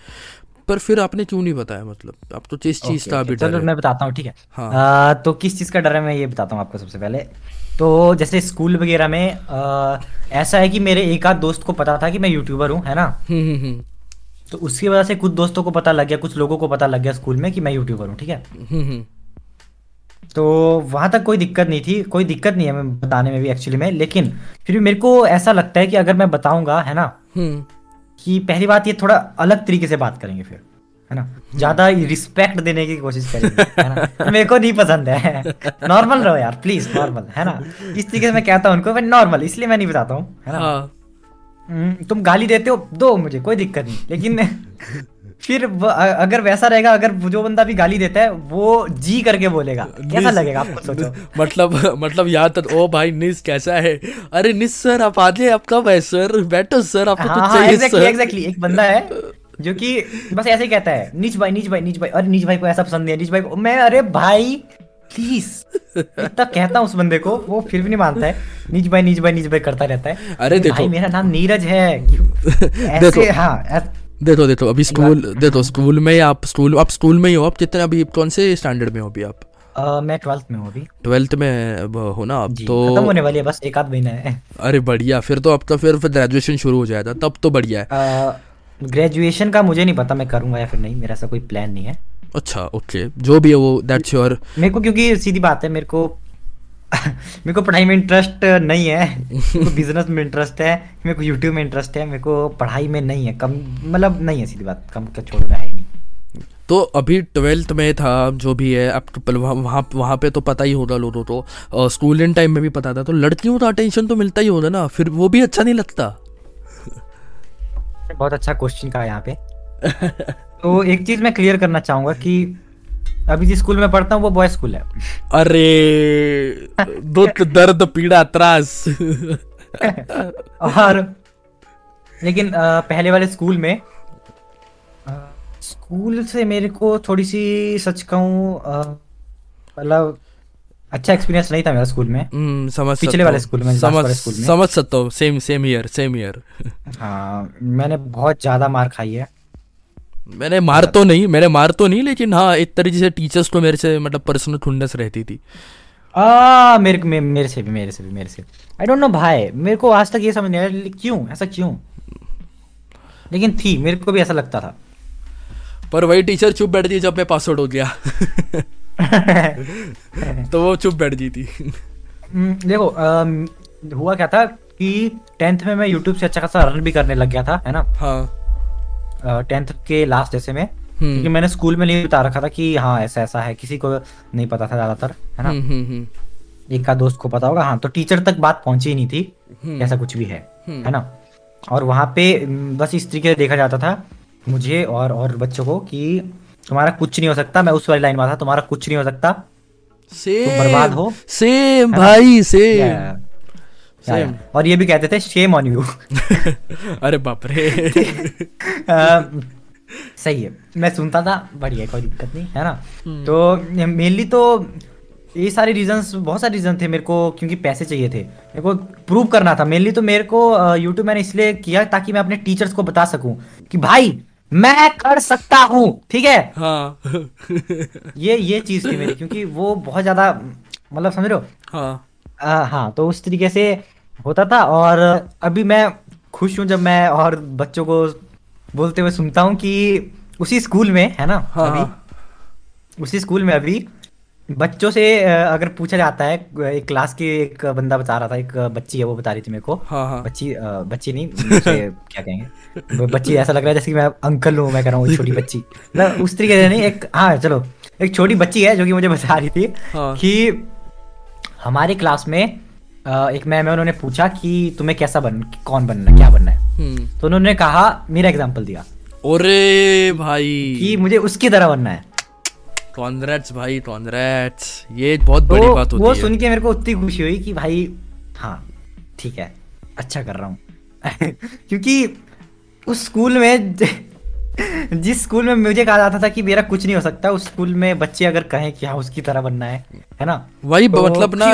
पर फिर आपने क्यों नहीं बताया मतलब? आप तो किस चीज़ का अभी चलो मैं बताता हूँ ठीक है? हाँ। आ, तो किस चीज़ का डर है मैं ये बताता हूँ आपको सबसे पहले। तो जैसे स्कूल वगैरह में आ, ऐसा है कि मेरे एक आध दोस्त को पता था कि मैं यूट्यूबर हूँ है ना? हम्म, हम्म, हम्म। तो उसकी वजह से कुछ दोस्तों को पता लग गया कुछ लोगों को पता लग गया स्कूल में कि मैं यूट्यूबर हूँ ठीक है? तो वहाँ तक कोई दिक्कत नहीं थी कोई दिक्कत नहीं है मैं बताने में भी एक्चुअली में लेकिन फिर भी मेरे को ऐसा लगता है कि अगर मैं बताऊँगा है ना कि पहली बात ये थोड़ा अलग तरीके से बात करेंगे फिर है ना ज़्यादा रिस्पेक्ट देने की कोशिश करेंगे है ना मेरे को नहीं पसंद है नॉर्मल रहो यार प्लीज़ नॉर्मल है ना इस तरीके से मैं कहता हूँ उनको मैं नॉर्मल इसलिए मैं नहीं बताता हूँ है ना। हाँ। हम्म, तुम गाली देते हो दो मुझे कोई दिक्कत नहीं लेकिन फिर अगर वैसा रहेगा अगर जो बंदा भी गाली देता है वो जी करके बोलेगा। कैसा लगेगा आपको सोचो? मतलब मतलब यहाँ तक ओ भाई निस कैसा है? अरे निस सर आप आज आप कब है सर? बैठो सर आपको हाँ, हाँ, exactly, exactly. एक बंदा है जो कि बस ऐसे ही कहता है नीच भाई नीच भाई नीच भाई। अरे नीच भाई को ऐसा पसंद नहीं है। नीच भाई को मैं अरे भाई प्लीज़ इतना कहता हूँ उस बंदे को वो फिर भी नहीं मानता है। नीच भाई नीच भाई नीच भाई करता रहता है। अरे देखो। भाई मेरा नाम नीरज है। ऐसे हाँ देखो देखो अभी स्कूल देखो स्कूल में आप स्कूल आप स्कूल में ही हो आप कितने अभी कौन से स्टैंडर्ड में हो अभी आप? Uh, मैं ट्वेल्थ में हूँ अभी। ट्वेल्थ में हो ना अब तो खत्म होने वाली है बस एक आध महीना है। अरे बढ़िया फिर तो अब तो फिर फिर ग्रेजुएशन शुरू हो जाएगा तब तो बढ़िया है। ग्रेजुएशन का मुझे नहीं पता मैं करूँगा या फिर नहीं मेरा ऐसा कोई प्लान नहीं है। अच्छा ओके जो भी है वो दैट्स योर मेरे को क्योंकि सीधी बात है मेरे को मेरे को पढ़ाई में इंटरेस्ट नहीं है मेरे को बिज़नेस में इंटरेस्ट है मेरे को यूट्यूब में इंटरेस्ट है मेरे को पढ़ाई में नहीं है कम मतलब नहीं है सीधी बात कम का छोड़ रहा है नहीं। तो अभी ट्वेल्थ में था जो भी है अब तो वहाँ वहाँ पे तो पता ही होता लोगों तो स्कूल टाइम में भी पता था तो लड़कियों का अटेंशन तो मिलता ही होता ना फिर वो भी अच्छा नहीं लगता। बहुत अच्छा क्वेश्चन का यहाँ पे। तो एक चीज़ मैं क्लियर करना चाहूँगा कि अभी जिस स्कूल में पढ़ता हूँ वो बॉय स्कूल है। अरे दुख दर्द पीड़ा त्रास। और लेकिन पहले वाले स्कूल में स्कूल से मेरे को थोड़ी सी सच कहूँ मतलब अच्छा एक्सपीरियंस नहीं था मेरा स्कूल में। mm, समझ पिछले वाले स्कूल में समझ स्कूल में। समझ सकता हूँ। Same same year same year हाँ मैंने बहुत ज़्यादा मार खाई है। मैंने मार तो नहीं मैंने मार तो नहीं लेकिन हाँ एक तरीके से टीचर्स को मेरे से मतलब पर्सनल ठुंडस रहती थी। आ मेरे मे, मेरे से भी मेरे से भी मेरे से आई डोंट नो भाई मेरे को आज तक ये समझ नहीं आया क्यों ऐसा क्यों? लेकिन थी मेरे को भी ऐसा लगता था। पर वही टीचर चुप बैठ गई जब मैं पासवर्ड हो गया। तो वो चुप बैठ गई थी। हम्म, देखो आ, हुआ क्या था कि टेंथ में मैं यूट्यूब से अच्छा खासा रन भी करने लग गया था है ना? हाँ। टेंथ के लास्ट जैसे में हम्म। क्योंकि मैंने स्कूल में नहीं बता रखा था कि हाँ ऐसा ऐसा है किसी को नहीं पता था ज़्यादातर है ना? हम्म, एक का दोस्त को पता होगा हाँ तो टीचर तक बात पहुँची ही नहीं थी ऐसा कुछ भी है है ना? और वहाँ पे बस इस तरीके से देखा जाता था मुझे और और बच्चों को कि तुम्हारा कुछ नहीं हो सकता मैं उस वाली लाइन में था तुम्हारा कुछ नहीं हो सकता सेम तुम बर्बाद हो सेम भाई सेम सेम और ये भी कहते थे शेम ऑन यू अरे बाप रे सही है। मैं सुनता था बढ़िया कोई दिक्कत नहीं है ना? हम्म। तो मेनली तो ये सारे रीजंस बहुत सारे रीजन थे मेरे को क्योंकि पैसे चाहिए थे। मेरे को प्रूव करना था। मेनली तो मेरे को यूट्यूब मैंने इसलिए किया ताकि मैं अपने टीचर्स को बता सकूँ कि भाई मैं कर सकता हूँ। ठीक है? हाँ। ये ये चीज़ थी मेरी क्योंकि वो बहुत ज़्यादा मतलब समझ रहे हो? हाँ। आ, हाँ तो उस तरीके से होता था और अभी मैं खुश हूँ जब मैं और बच्चों को बोलते हुए सुनता हूँ कि उसी स्कूल में है ना हाँ, अभी? हाँ। उसी स्कूल में अभी बच्चों से अगर पूछा जाता है एक क्लास की एक बंदा बता रहा था एक बच्ची है वो बता रही थी मेरे को। हाँ हाँ। बच्ची बच्ची नहीं क्या कहेंगे? बच्ची ऐसा लग रहा है जैसे कि मैं अंकल हूँ मैं कह रहा हूँ छोटी बच्ची। मतलब उस तरीके से नहीं एक हाँ चलो एक छोटी बच्ची है जो कि मुझे बता रही थी हाँ। कि हमारी क्लास में एक मैम है उन्होंने पूछा कि तुम्हें कैसा बन कौन बनना है क्या बनना है? हम्म। तो उन्होंने कहा मेरा एग्ज़ाम्पल दिया। अरे भाई। कि मुझे उसकी तरह बनना है। कॉन्ग्रेट्स भाई कॉन्ग्रेट्स ये बहुत बड़ी तो बात होती वो है। वो सुन के मेरे को उतनी खुशी हुई कि भाई हाँ ठीक है अच्छा कर रहा हूँ। क्योंकि उस स्कूल में जिस स्कूल में मुझे कहा जाता था कि मेरा कुछ नहीं हो सकता उस स्कूल में बच्चे अगर कहें कि हाँ उसकी तरह बनना है है ना? वही तो मतलब ना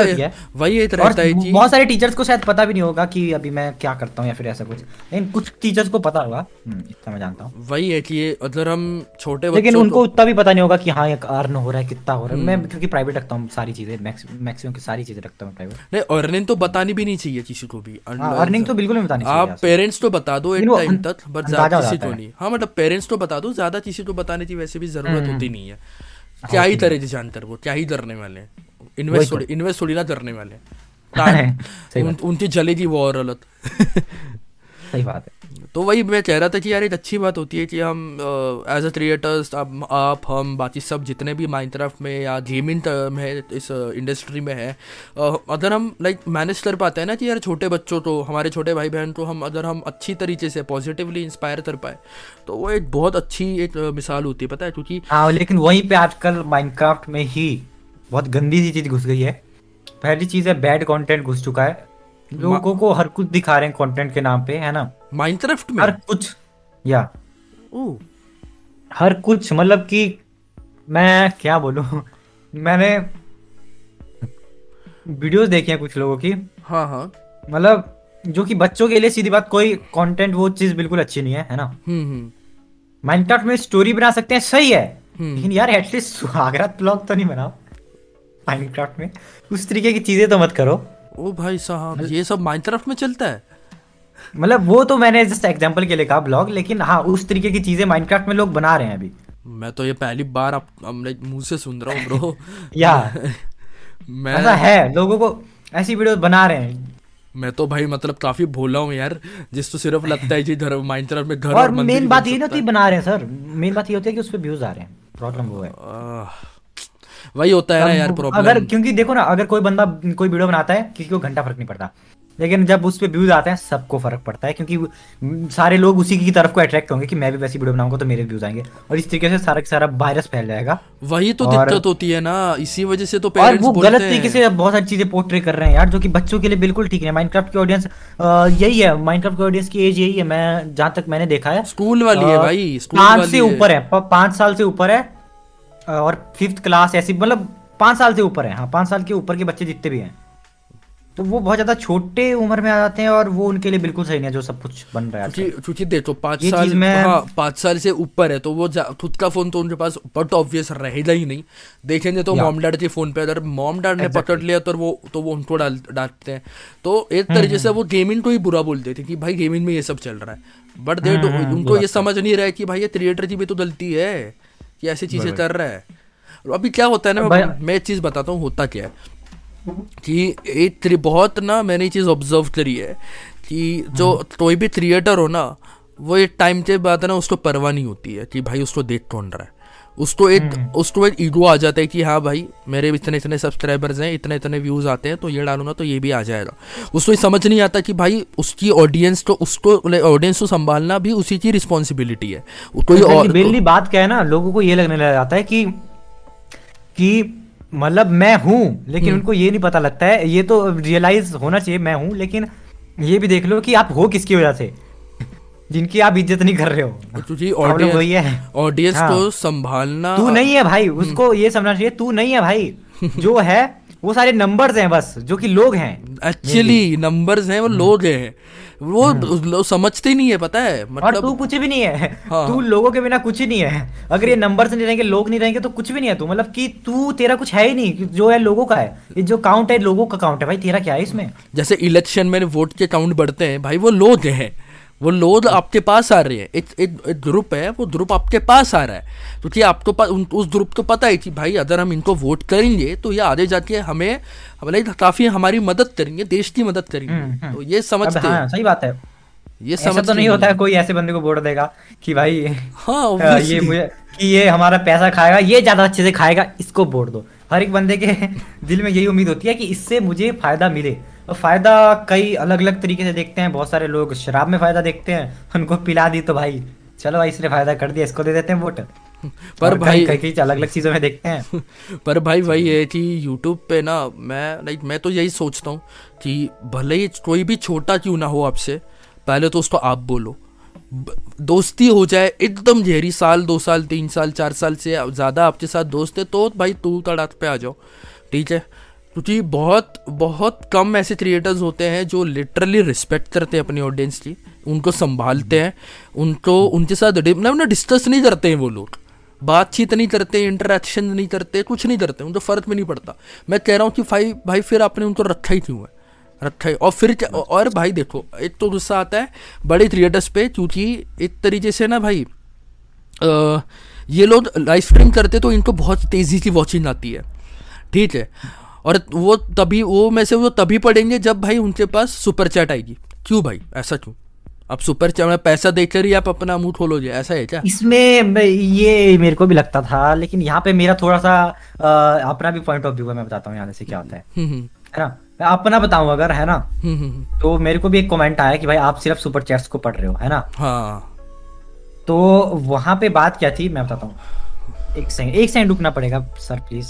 वही रहता है जी बहुत सारे टीचर्स को शायद पता भी नहीं होगा कि अभी मैं क्या करता हूँ या फिर ऐसा कुछ। लेकिन कुछ टीचर्स को पता होगा। हम्म, इतना मैं जानता हूँ। वही है कि अगर हम छोटे लेकिन उनको उतना भी पता नहीं होगा कि हाँ अर्न हो रहा है कितना हो रहा है। मैं हम्म। क्योंकि प्राइवेट रखता हूँ सारी चीज़ें मैक्सिमम की सारी चीज़ें रखता हूँ प्राइवेट नहीं अर्निंग तो बतानी भी नहीं चाहिए किसी को भी। अर्निंग हाँ, तो बिल्कुल नहीं बतानी आप पेरेंट्स तो बता दो एक टाइम तक बट किसी को नहीं। हाँ मतलब पेरेंट्स तो बता दो ज़्यादा किसी को बताने की वैसे भी ज़रूरत हम्म। होती नहीं है। क्या ही तरह जानकर वो क्या ही डरने वाले इन्वेस्ट थोड़ी इन्वेस्ट थोड़ी ना डरने वाले उनकी जलेगी वो और गलत सही बात है। तो वही मैं कह रहा था कि यार एक अच्छी बात होती है कि हम एज अ क्रिएटर्स अब आप, हम, बाकी सब जितने भी माइनक्राफ्ट में या गेमिंग में इस इंडस्ट्री में है अगर हम लाइक मैनेज कर पाते हैं ना कि यार छोटे बच्चों को हमारे छोटे भाई बहन को हम, अगर हम अच्छी तरीके से पॉजिटिवली इंस्पायर कर पाए तो वो एक बहुत अच्छी एक मिसाल होती है, पता है? क्योंकि हाँ लेकिन वहीं पर आजकल माइनक्राफ्ट में ही बहुत गंदी सी चीज़ घुस गई है। पहली चीज़ है बैड कंटेंट घुस चुका है। लोगों को हर कुछ दिखा रहे हैं कंटेंट के नाम पे है ना? माइनक्राफ्ट में? हर कुछ या। ओ हर कुछ मतलब कि मैं क्या बोलूँ? मैंने वीडियोस देखे हैं कुछ लोगों की। हाँ हाँ। मतलब जो कि बच्चों के लिए सीधी बात कोई कंटेंट वो चीज़ बिल्कुल अच्छी नहीं है है ना? माइनक्राफ्ट हम्म, में स्टोरी बना सकते हैं सही है। हम्म। लेकिन यार एटलीस्ट सुहागरात ब्लॉग तो नहीं बनाओ। माइनक्राफ्ट में। उस तरीके की चीज़ें तो मत करो। ओ भाई साहब ये सब माइनक्राफ्ट में चलता है? मतलब वो तो मैंने जस्ट एग्जांपल के लिए कहा ब्लॉग लेकिन हाँ उस तरीके की चीज़ें माइनक्राफ्ट में लोग बना रहे हैं अभी। मैं तो ये पहली बार अब मुँह से सुन रहा हूँ ब्रो या। मैं ऐसा है लोगों को ऐसी वीडियो बना रहे हैं। मैं तो भाई मतलब काफ़ी भोला हूँ यार जिस तो सिर्फ़ लगता है जी घर माइनक्राफ्ट में घर और, और मेन बात ये ना तो बना रहे हैं सर मेन बात ये होती है कि उस पर व्यूज़ आ रहे हैं प्रॉब्लम वो है। वही होता है ना यार प्रॉब्लम अगर क्योंकि देखो ना अगर कोई बंदा कोई वीडियो बनाता है किसी को घंटा फ़र्क नहीं पड़ता। लेकिन जब उस पर व्यूज़ आते हैं सबको फ़र्क पड़ता है क्योंकि सारे लोग उसी की तरफ़ को अट्रैक्ट होंगे कि मैं भी वैसी वीडियो बनाऊँगा तो मेरे व्यूज़ आएँगे। और इस तरीके से सारा सारा वायरस फैल जाएगा। वही तो दिक्कत होती है ना इसी वजह से तो और वो गलत तरीके से बहुत सारी चीज़ें पोर्ट्रे कर रहे हैं यार जो कि बच्चों के लिए बिल्कुल ठीक है। माइनक्राफ्ट की ऑडियंस यही है माइनक्राफ्ट की ऑडियंस की एज यही है। मैं जहाँ तक मैंने देखा है स्कूल वाली है भाई पाँच से ऊपर है पाँच साल से ऊपर है। और फिफ्थ क्लास ऐसी मतलब पाँच साल से ऊपर है। हाँ पाँच साल के ऊपर के बच्चे जितने भी हैं तो वो बहुत ज़्यादा छोटे उम्र में आ जाते हैं और वो उनके लिए बिल्कुल सही नहीं है जो सब कुछ बन रहा है क्योंकि देखो पाँच साल में हाँ पाँच साल से ऊपर है तो वो खुद का फ़ोन तो उनके पास बट ऑब्वियस रहेगा ही नहीं। देखेंगे तो मॉम डैड के फ़ोन पे अगर मॉम डैड ने पकड़ लिया तो वो तो वो उनको डाल डालते हैं। तो एक हम्म, तरीके से हम्म, वो गेमिंग को ही बुरा बोल देते कि भाई गेमिंग में ये सब चल रहा है। बट दे उनको ये समझ नहीं रहा है कि भाई ये क्रिएटर की भी तो गलती है। कि ऐसी चीज़ें कर रहा है। अभी क्या होता है ना मैं एक चीज़ बताता हूँ होता क्या है कि एक बहुत ना मैंने ये चीज़ ऑब्ज़र्व करी है कि जो हम्म। कोई भी क्रिएटर हो ना वो एक टाइम के बाद ना उसको परवाह नहीं होती है कि भाई उसको देख कौन रहा है। उसको एक हम्म। उसको एक ईगो आ जाता है कि हाँ भाई मेरे इतने इतने सब्सक्राइबर्स हैं इतने इतने व्यूज़ आते हैं तो ये डालूँगा तो ये भी आ जाएगा उसको समझ नहीं आता कि भाई उसकी ऑडियंस तो उसको ऑडियंस को संभालना भी उसी की रिस्पॉन्सिबिलिटी है कोई और मेनली बात क्या है ना लोगों को ये लगने लग जाता है कि कि मतलब मैं हूँ लेकिन हम्म। उनको ये नहीं पता लगता है ये तो रियलाइज़ होना चाहिए मैं हूँ लेकिन ये भी देख लो कि आप हो किसकी वजह से जिनकी आप इज़्ज़त नहीं कर रहे हो। ऑडियंस हाँ। को संभालना तू नहीं है भाई हम्म। उसको ये समझना चाहिए तू नहीं है भाई। जो है वो सारे नंबर्स हैं बस जो कि लोग हैं। एक्चुअली नंबर्स हैं वो हम्म। लोग हैं। वो लोग समझते नहीं है पता है? मतलब और तू कुछ भी नहीं है। हाँ, तू लोगों के बिना कुछ ही नहीं है। अगर ये नंबर से नहीं रहेंगे लोग नहीं रहेंगे तो कुछ भी नहीं है तू। मतलब कि तू तेरा कुछ है ही नहीं जो है लोगों का है। ये जो काउंट है लोगों का काउंट है। भाई तेरा क्या है इसमें? जैसे इलेक्शन में वोट के काउंट बढ़ते हैं भाई वो लोग हैं। वो लोग आपके पास आ रहे हैं। एक एक ग्रुप है वो ग्रुप आपके पास आ रहा है। क्योंकि आपको पास उस ग्रुप को पता है कि भाई अगर हम इनको वोट करेंगे तो ये आगे जाके हमें हमारे काफ़ी हमारी मदद करेंगे देश की मदद करेंगे। हम्म, हम्म। तो ये समझते हाँ, हैं सही बात है। ये समझ तो नहीं होता है कोई ऐसे बंदे को वोट देगा कि भाई हाँ ये मुझे कि ये हमारा पैसा खाएगा ये ज़्यादा अच्छे से खाएगा इसको वोट दो। हर एक बंदे के दिल में यही उम्मीद होती है कि इससे मुझे फ़ायदा मिले। तो फ़ायदा कई अलग अलग तरीके से देखते हैं बहुत सारे लोग शराब में फ़ायदा देखते हैं उनको पिला दी तो भाई चलो भाई इसने फ़ायदा कर दिया इसको दे देते हैं वोट। पर भाई कई कई अलग अलग चीज़ों में देखते हैं। पर भाई वही है कि यूट्यूब पे ना मैं लाइक मैं तो यही सोचता हूँ कि भले ही कोई भी छोटा क्यों ना हो आपसे पहले तो उसको आप बोलो। दोस्ती हो जाए एकदम गहरी साल दो साल तीन साल चार साल से ज़्यादा आपके साथ दोस्त है तो भाई तू तड़ाक पे आ जाओ। ठीक है? क्योंकि बहुत बहुत कम ऐसे क्रिएटर्स होते हैं जो लिटरली रिस्पेक्ट करते हैं अपनी ऑडियंस की उनको संभालते हैं उनको उनके साथ ना डिस्कस नहीं करते हैं वो लोग। बातचीत नहीं करते इंटरेक्शन नहीं करते कुछ नहीं करते उनको फ़र्क में नहीं पड़ता। मैं कह रहा हूँ कि भाई भाई फिर आपने उनको रखा ही क्यों है? रखा ही और फिर और भाई देखो एक तो गुस्सा आता है बड़े क्रिएटर्स पे क्योंकि एक तरीके से ना भाई आ, ये लोग लाइव स्ट्रीम करते तो इनको बहुत तेज़ी की वॉचिंग आती है। ठीक है? और वो तभी वो में से वो तभी पढ़ेंगे जब भाई उनके पास सुपर चैट आएगी। क्यों भाई? ऐसा क्यों? अब सुपर चैट में पैसा देकर ही आप अपना मुँह खोलोगे ऐसा है क्या? इसमें ये मेरे को भी लगता था लेकिन यहाँ पे मेरा थोड़ा सा आ, अपना भी पॉइंट ऑफ़ व्यू है मैं बताता हूँ यहाँ से क्या होता है। हम्म, हम्म। है ना? मैं अपना बताऊँ अगर है ना? हम्म, तो मेरे को भी एक कमेंट आया कि भाई आप सिर्फ़ सुपर चैट्स को पढ़ रहे हो है ना? हाँ। तो वहाँ पे बात क्या थी मैं बताता हूँ। एक सेकंड एक सेकंड रुकना पड़ेगा, सर प्लीज़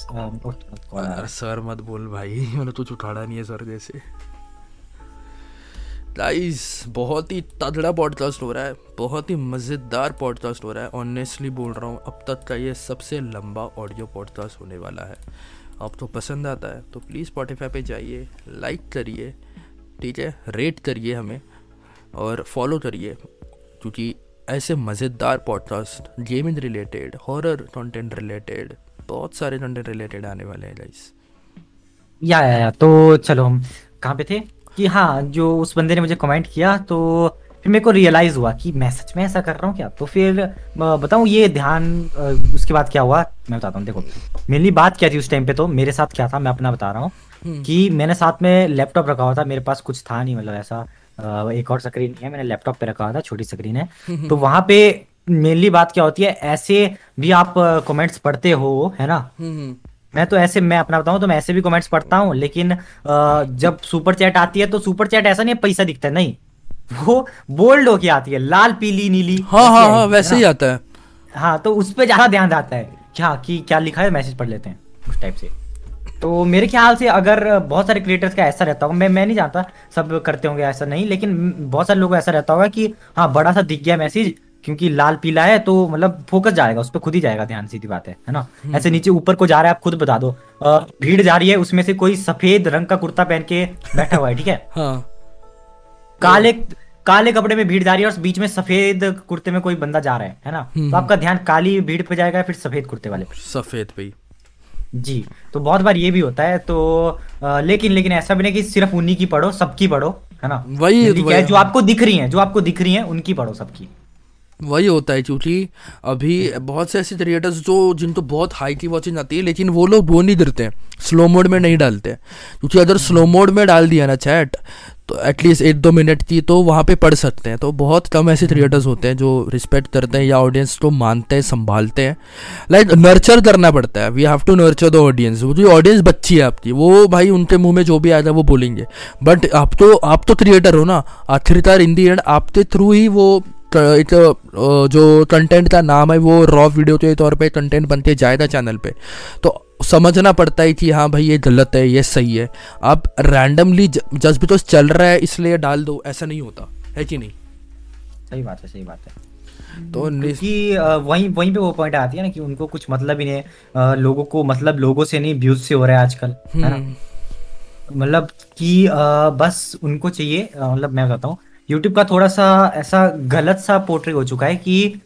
सर, मत बोल भाई, मैंने तो उठाड़ा नहीं है सर जैसे। गाइस बहुत ही तगड़ा पॉडकास्ट हो रहा है, बहुत ही मज़ेदार पॉडकास्ट हो रहा है। ऑनेस्टली बोल रहा हूँ, अब तक का ये सबसे लंबा ऑडियो पॉडकास्ट होने वाला है। आपको पसंद आता है तो प्लीज़ स्पॉटिफाई पे जाइए लाइक करिए, ठीक है रेट करिए हमें, और फॉलो करिए, क्योंकि ऐसे मज़ेदार podcast gaming related horror content related बहुत सारे कंटेंट रिलेटेड आने वाले हैं गाइस या, या या तो चलो हम कहाँ पे थे? कि हाँ जो उस बंदे ने मुझे कमेंट किया तो फिर मेरे को रियलाइज़ हुआ कि मैं सच में ऐसा कर रहा हूँ क्या? तो फिर बताऊँ ये ध्यान उसके बाद क्या हुआ? मैं बताता हूँ देखो मेरी बात क्या थी उस टाइम पे तो मेरे साथ क्या था मैं अपना बता रहा हूँ हम्म। कि मैंने साथ में लैपटॉप रखा हुआ था मेरे पास कुछ था नहीं मतलब ऐसा एक और स्क्रीन है मैंने लैपटॉप पे रखा था छोटी स्क्रीन है। हम्म। तो वहाँ पे मेनली बात क्या होती है ऐसे भी आप कमेंट्स पढ़ते हो है ना? हम्म, मैं तो ऐसे मैं अपना बताऊँ तो मैं ऐसे भी कमेंट्स पढ़ता हूँ लेकिन जब सुपर चैट आती है तो सुपर चैट ऐसा नहीं है पैसा दिखता है नहीं। वो बोल्ड होके आती है लाल पीली नीली हाँ हाँ हाँ वैसे ही आता है। हाँ तो उस पर ज़्यादा ध्यान जाता है क्या कि क्या लिखा है मैसेज पढ़ लेते हैं उस टाइप से। तो मेरे ख्याल से अगर बहुत सारे क्रिएटर्स का ऐसा रहता होगा मैं मैं नहीं जानता सब करते होंगे ऐसा नहीं लेकिन बहुत सारे लोगों को ऐसा रहता होगा कि हाँ बड़ा सा दिख गया मैसेज क्योंकि लाल पीला है तो मतलब फोकस जाएगा उस पर खुद ही जाएगा ध्यान सीधी बात है है ना हम्म। ऐसे नीचे ऊपर को जा रहा है आप खुद बता दो भीड़ जा रही है उसमें से कोई सफ़ेद रंग का कुर्ता पहन के बैठा हुआ है ठीक है हाँ। काले काले कपड़े में भीड़ जा रही है और बीच में सफ़ेद कुर्ते में कोई बंदा जा रहा है है ना हम्म, तो आपका हम्म। ध्यान काली भीड़ पे जाएगा फिर सफ़ेद कुर्ते वाले सफ़ेद पे जी तो बहुत बार ये भी होता है तो आ, लेकिन लेकिन ऐसा भी नहीं कि सिर्फ़ उन्हीं की पढ़ो सबकी पढ़ो है ना? वही, वही जो आपको दिख रही है जो आपको दिख रही है उनकी पढ़ो सबकी। वही होता है क्योंकि अभी बहुत से ऐसे क्रिएटर्स जो जिनको बहुत हाई की वॉचिंग आती है लेकिन वो लोग वो नहीं करते हैं स्लो मोड में नहीं डालते। क्योंकि अगर स्लो मोड में डाल दिया ना चैट तो एटलीस्ट एक दो मिनट की तो वहाँ पे पढ़ सकते हैं। तो बहुत कम ऐसे क्रिएटर्स होते हैं जो रिस्पेक्ट करते हैं या ऑडियंस को मानते हैं संभालते हैं। लाइक नर्चर करना पड़ता है। We have to nurture the audience वो जो ऑडियंस बच्ची है आपकी वो भाई उनके मुँह में जो भी आया वो बोलेंगे। बट आप तो आप तो क्रिएटर हो ना। आखिरकार इन दी एंड आपके थ्रू ही वो एक जो कंटेंट का नाम है वो रॉ वीडियो के तौर पे कंटेंट बनते जाएगा चैनल पे। तो समझना पड़ता है कि हाँ भाई ये गलत है ये सही है। आप रैंडमली जस्ट भी तो चल रहा है इसलिए डाल दो ऐसा नहीं होता। है कि नहीं? सही बात है सही बात है। तो क्योंकि वहीं वहीं पे वो पॉइंट आती है ना कि उनको कुछ मतलब ही नहीं लोगों को मतलब लोगों से नहीं व्यूज़ से हो रहा है आजकल है ना? हम्म। मतलब कि बस उनको चाहिए मतलब मैं बताता हूँ यूट्यूब का थोड़ा सा ऐसा गलत सा पोर्ट्रेट हो चुका है कि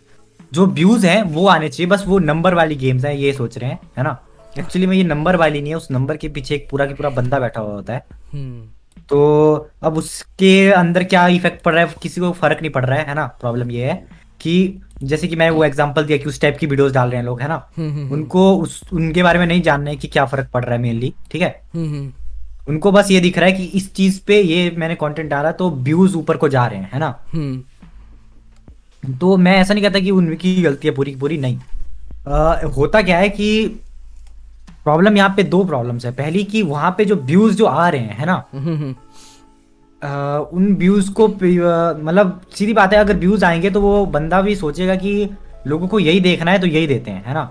जो व्यूज़ हैं वो आने चाहिए बस वो नंबर वाली गेम्स हैं ये सोच रहे हैं है ना? एक्चुअली में ये नंबर वाली नहीं है उस नंबर के पीछे एक पूरा की पूरा बंदा बैठा हुआ होता है। हम्म। तो अब उसके अंदर क्या इफ़ेक्ट पड़ रहा है किसी को फ़र्क नहीं पड़ रहा है है ना? प्रॉब्लम ये है कि जैसे कि मैं वो एग्जांपल दिया कि उस टाइप की वीडियोस डाल रहे हैं लोग है ना? हम्म, हम्म, उनको उस उनके बारे में नहीं जानना है कि क्या फ़र्क पड़ रहा है मेनली ठीक है? उनको बस ये दिख रहा है कि इस चीज़ पे ये मैंने कंटेंट डाला तो व्यूज़ ऊपर को जा रहे हैं है ना। तो मैं ऐसा नहीं कहता कि उनकी गलती है पूरी पूरी नहीं। आ, होता क्या है कि प्रॉब्लम यहाँ पे दो प्रॉब्लम्स है। पहली कि वहाँ पे जो व्यूज़ जो आ रहे हैं है ना? आ, हम्म, हम्म, उन व्यूज़ को मतलब सीधी बात है अगर व्यूज़ आएँगे तो वो बंदा भी सोचेगा कि लोगों को यही देखना है तो यही देते हैं है ना?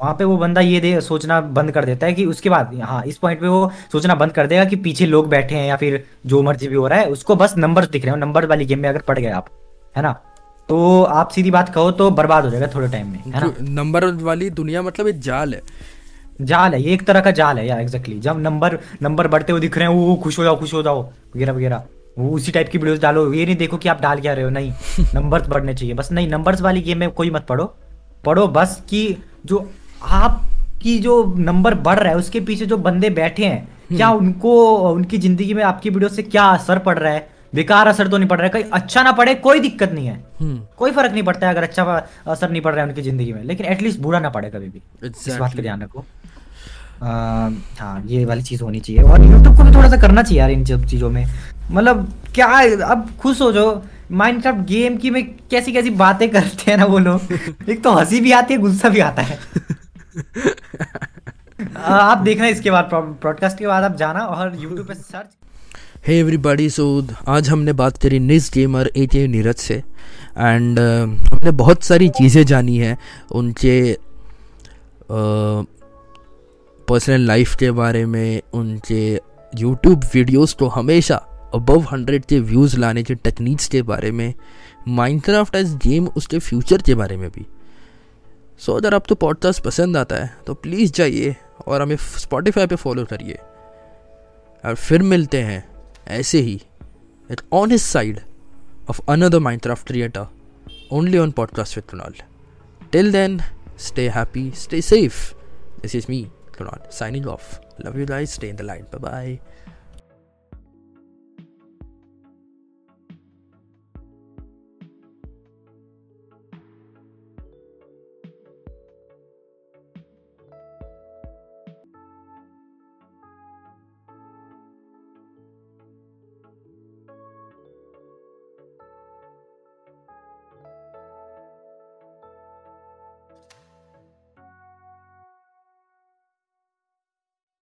वहाँ पे वो बंदा ये दे सोचना बंद कर देता है कि उसके बाद हाँ इस पॉइंट पे वो सोचना बंद कर देगा कि पीछे लोग बैठे हैं या फिर जो मर्ज़ी भी हो रहा है उसको बस नंबर दिख रहे हो। नंबर वाली गेम में अगर पड़ गए आप है ना? तो आप सीधी बात कहो तो बर्बाद हो जाएगा थोड़े टाइम में है ना? नंबर वाली दुनिया मतलब एक जाल है। जाल है ये एक तरह का जाल है यार एग्जैक्टली जब नंबर नंबर बढ़ते हुए दिख रहे हैं वो खुश हो जाओ खुश हो जाओ वगैरह वगैरह। वो उसी टाइप की वीडियोस डालो। ये नहीं देखो कि आप डाल क्या रहे हो नहीं। नंबर्स बढ़ने चाहिए। बस नहीं नंबर्स वाली गेम में कोई मत पढ़ो। पढ़ो बस कि जो आपकी जो नंबर बढ़ रहा है उसके पीछे जो बंदे बैठे हैं हम्म। क्या उनको उनकी ज़िंदगी में आपकी वीडियो से क्या असर पड़ रहा है? बेकार असर तो नहीं पड़ रहा है। कहीं अच्छा ना पड़े कोई दिक्कत नहीं है। हम्म। कोई फ़र्क नहीं पड़ता है अगर अच्छा असर नहीं पड़ रहा है उनकी ज़िंदगी में। लेकिन एटलीस्ट बुरा ना पड़े कभी भी। exactly. इस बात का ध्यान रखो। हाँ ये वाली चीज़ होनी चाहिए। और यूट्यूब को भी थोड़ा सा करना चाहिए यार इन सब चीज़ों में। मतलब क्या अब खुश हो जो माइनक्राफ्ट गेम की में कैसी कैसी बातें करते हैं ना वो लोग। एक तो हँसी भी आती है गुस्सा भी आता है। आप देखना इसके बाद ब्रॉडकास्ट के बाद आप जाना और यूट्यूब पे सर्च हे एवरीबॉडी सो आज हमने बात करी निस गेमर ए जे नीरज से। एंड uh, हमने बहुत सारी चीज़ें जानी हैं। उनके पर्सनल लाइफ के बारे में उनके यूट्यूब वीडियोस को हमेशा अबव हंड्रेड के व्यूज़ लाने के टेक्निक्स के बारे में माइनक्राफ्ट एज गेम उसके फ्यूचर के बारे में भी। सो so, अगर आपको तो पॉडकास्ट पसंद आता है तो प्लीज़ जाइए और हमें स्पॉटिफाई पे फॉलो करिए। और फिर मिलते हैं ऐसे ही at on his side of another Minecraft creator only on podcast with Kunal till then stay happy stay safe this is me Signing off. Love you guys. Stay in the light. Bye bye.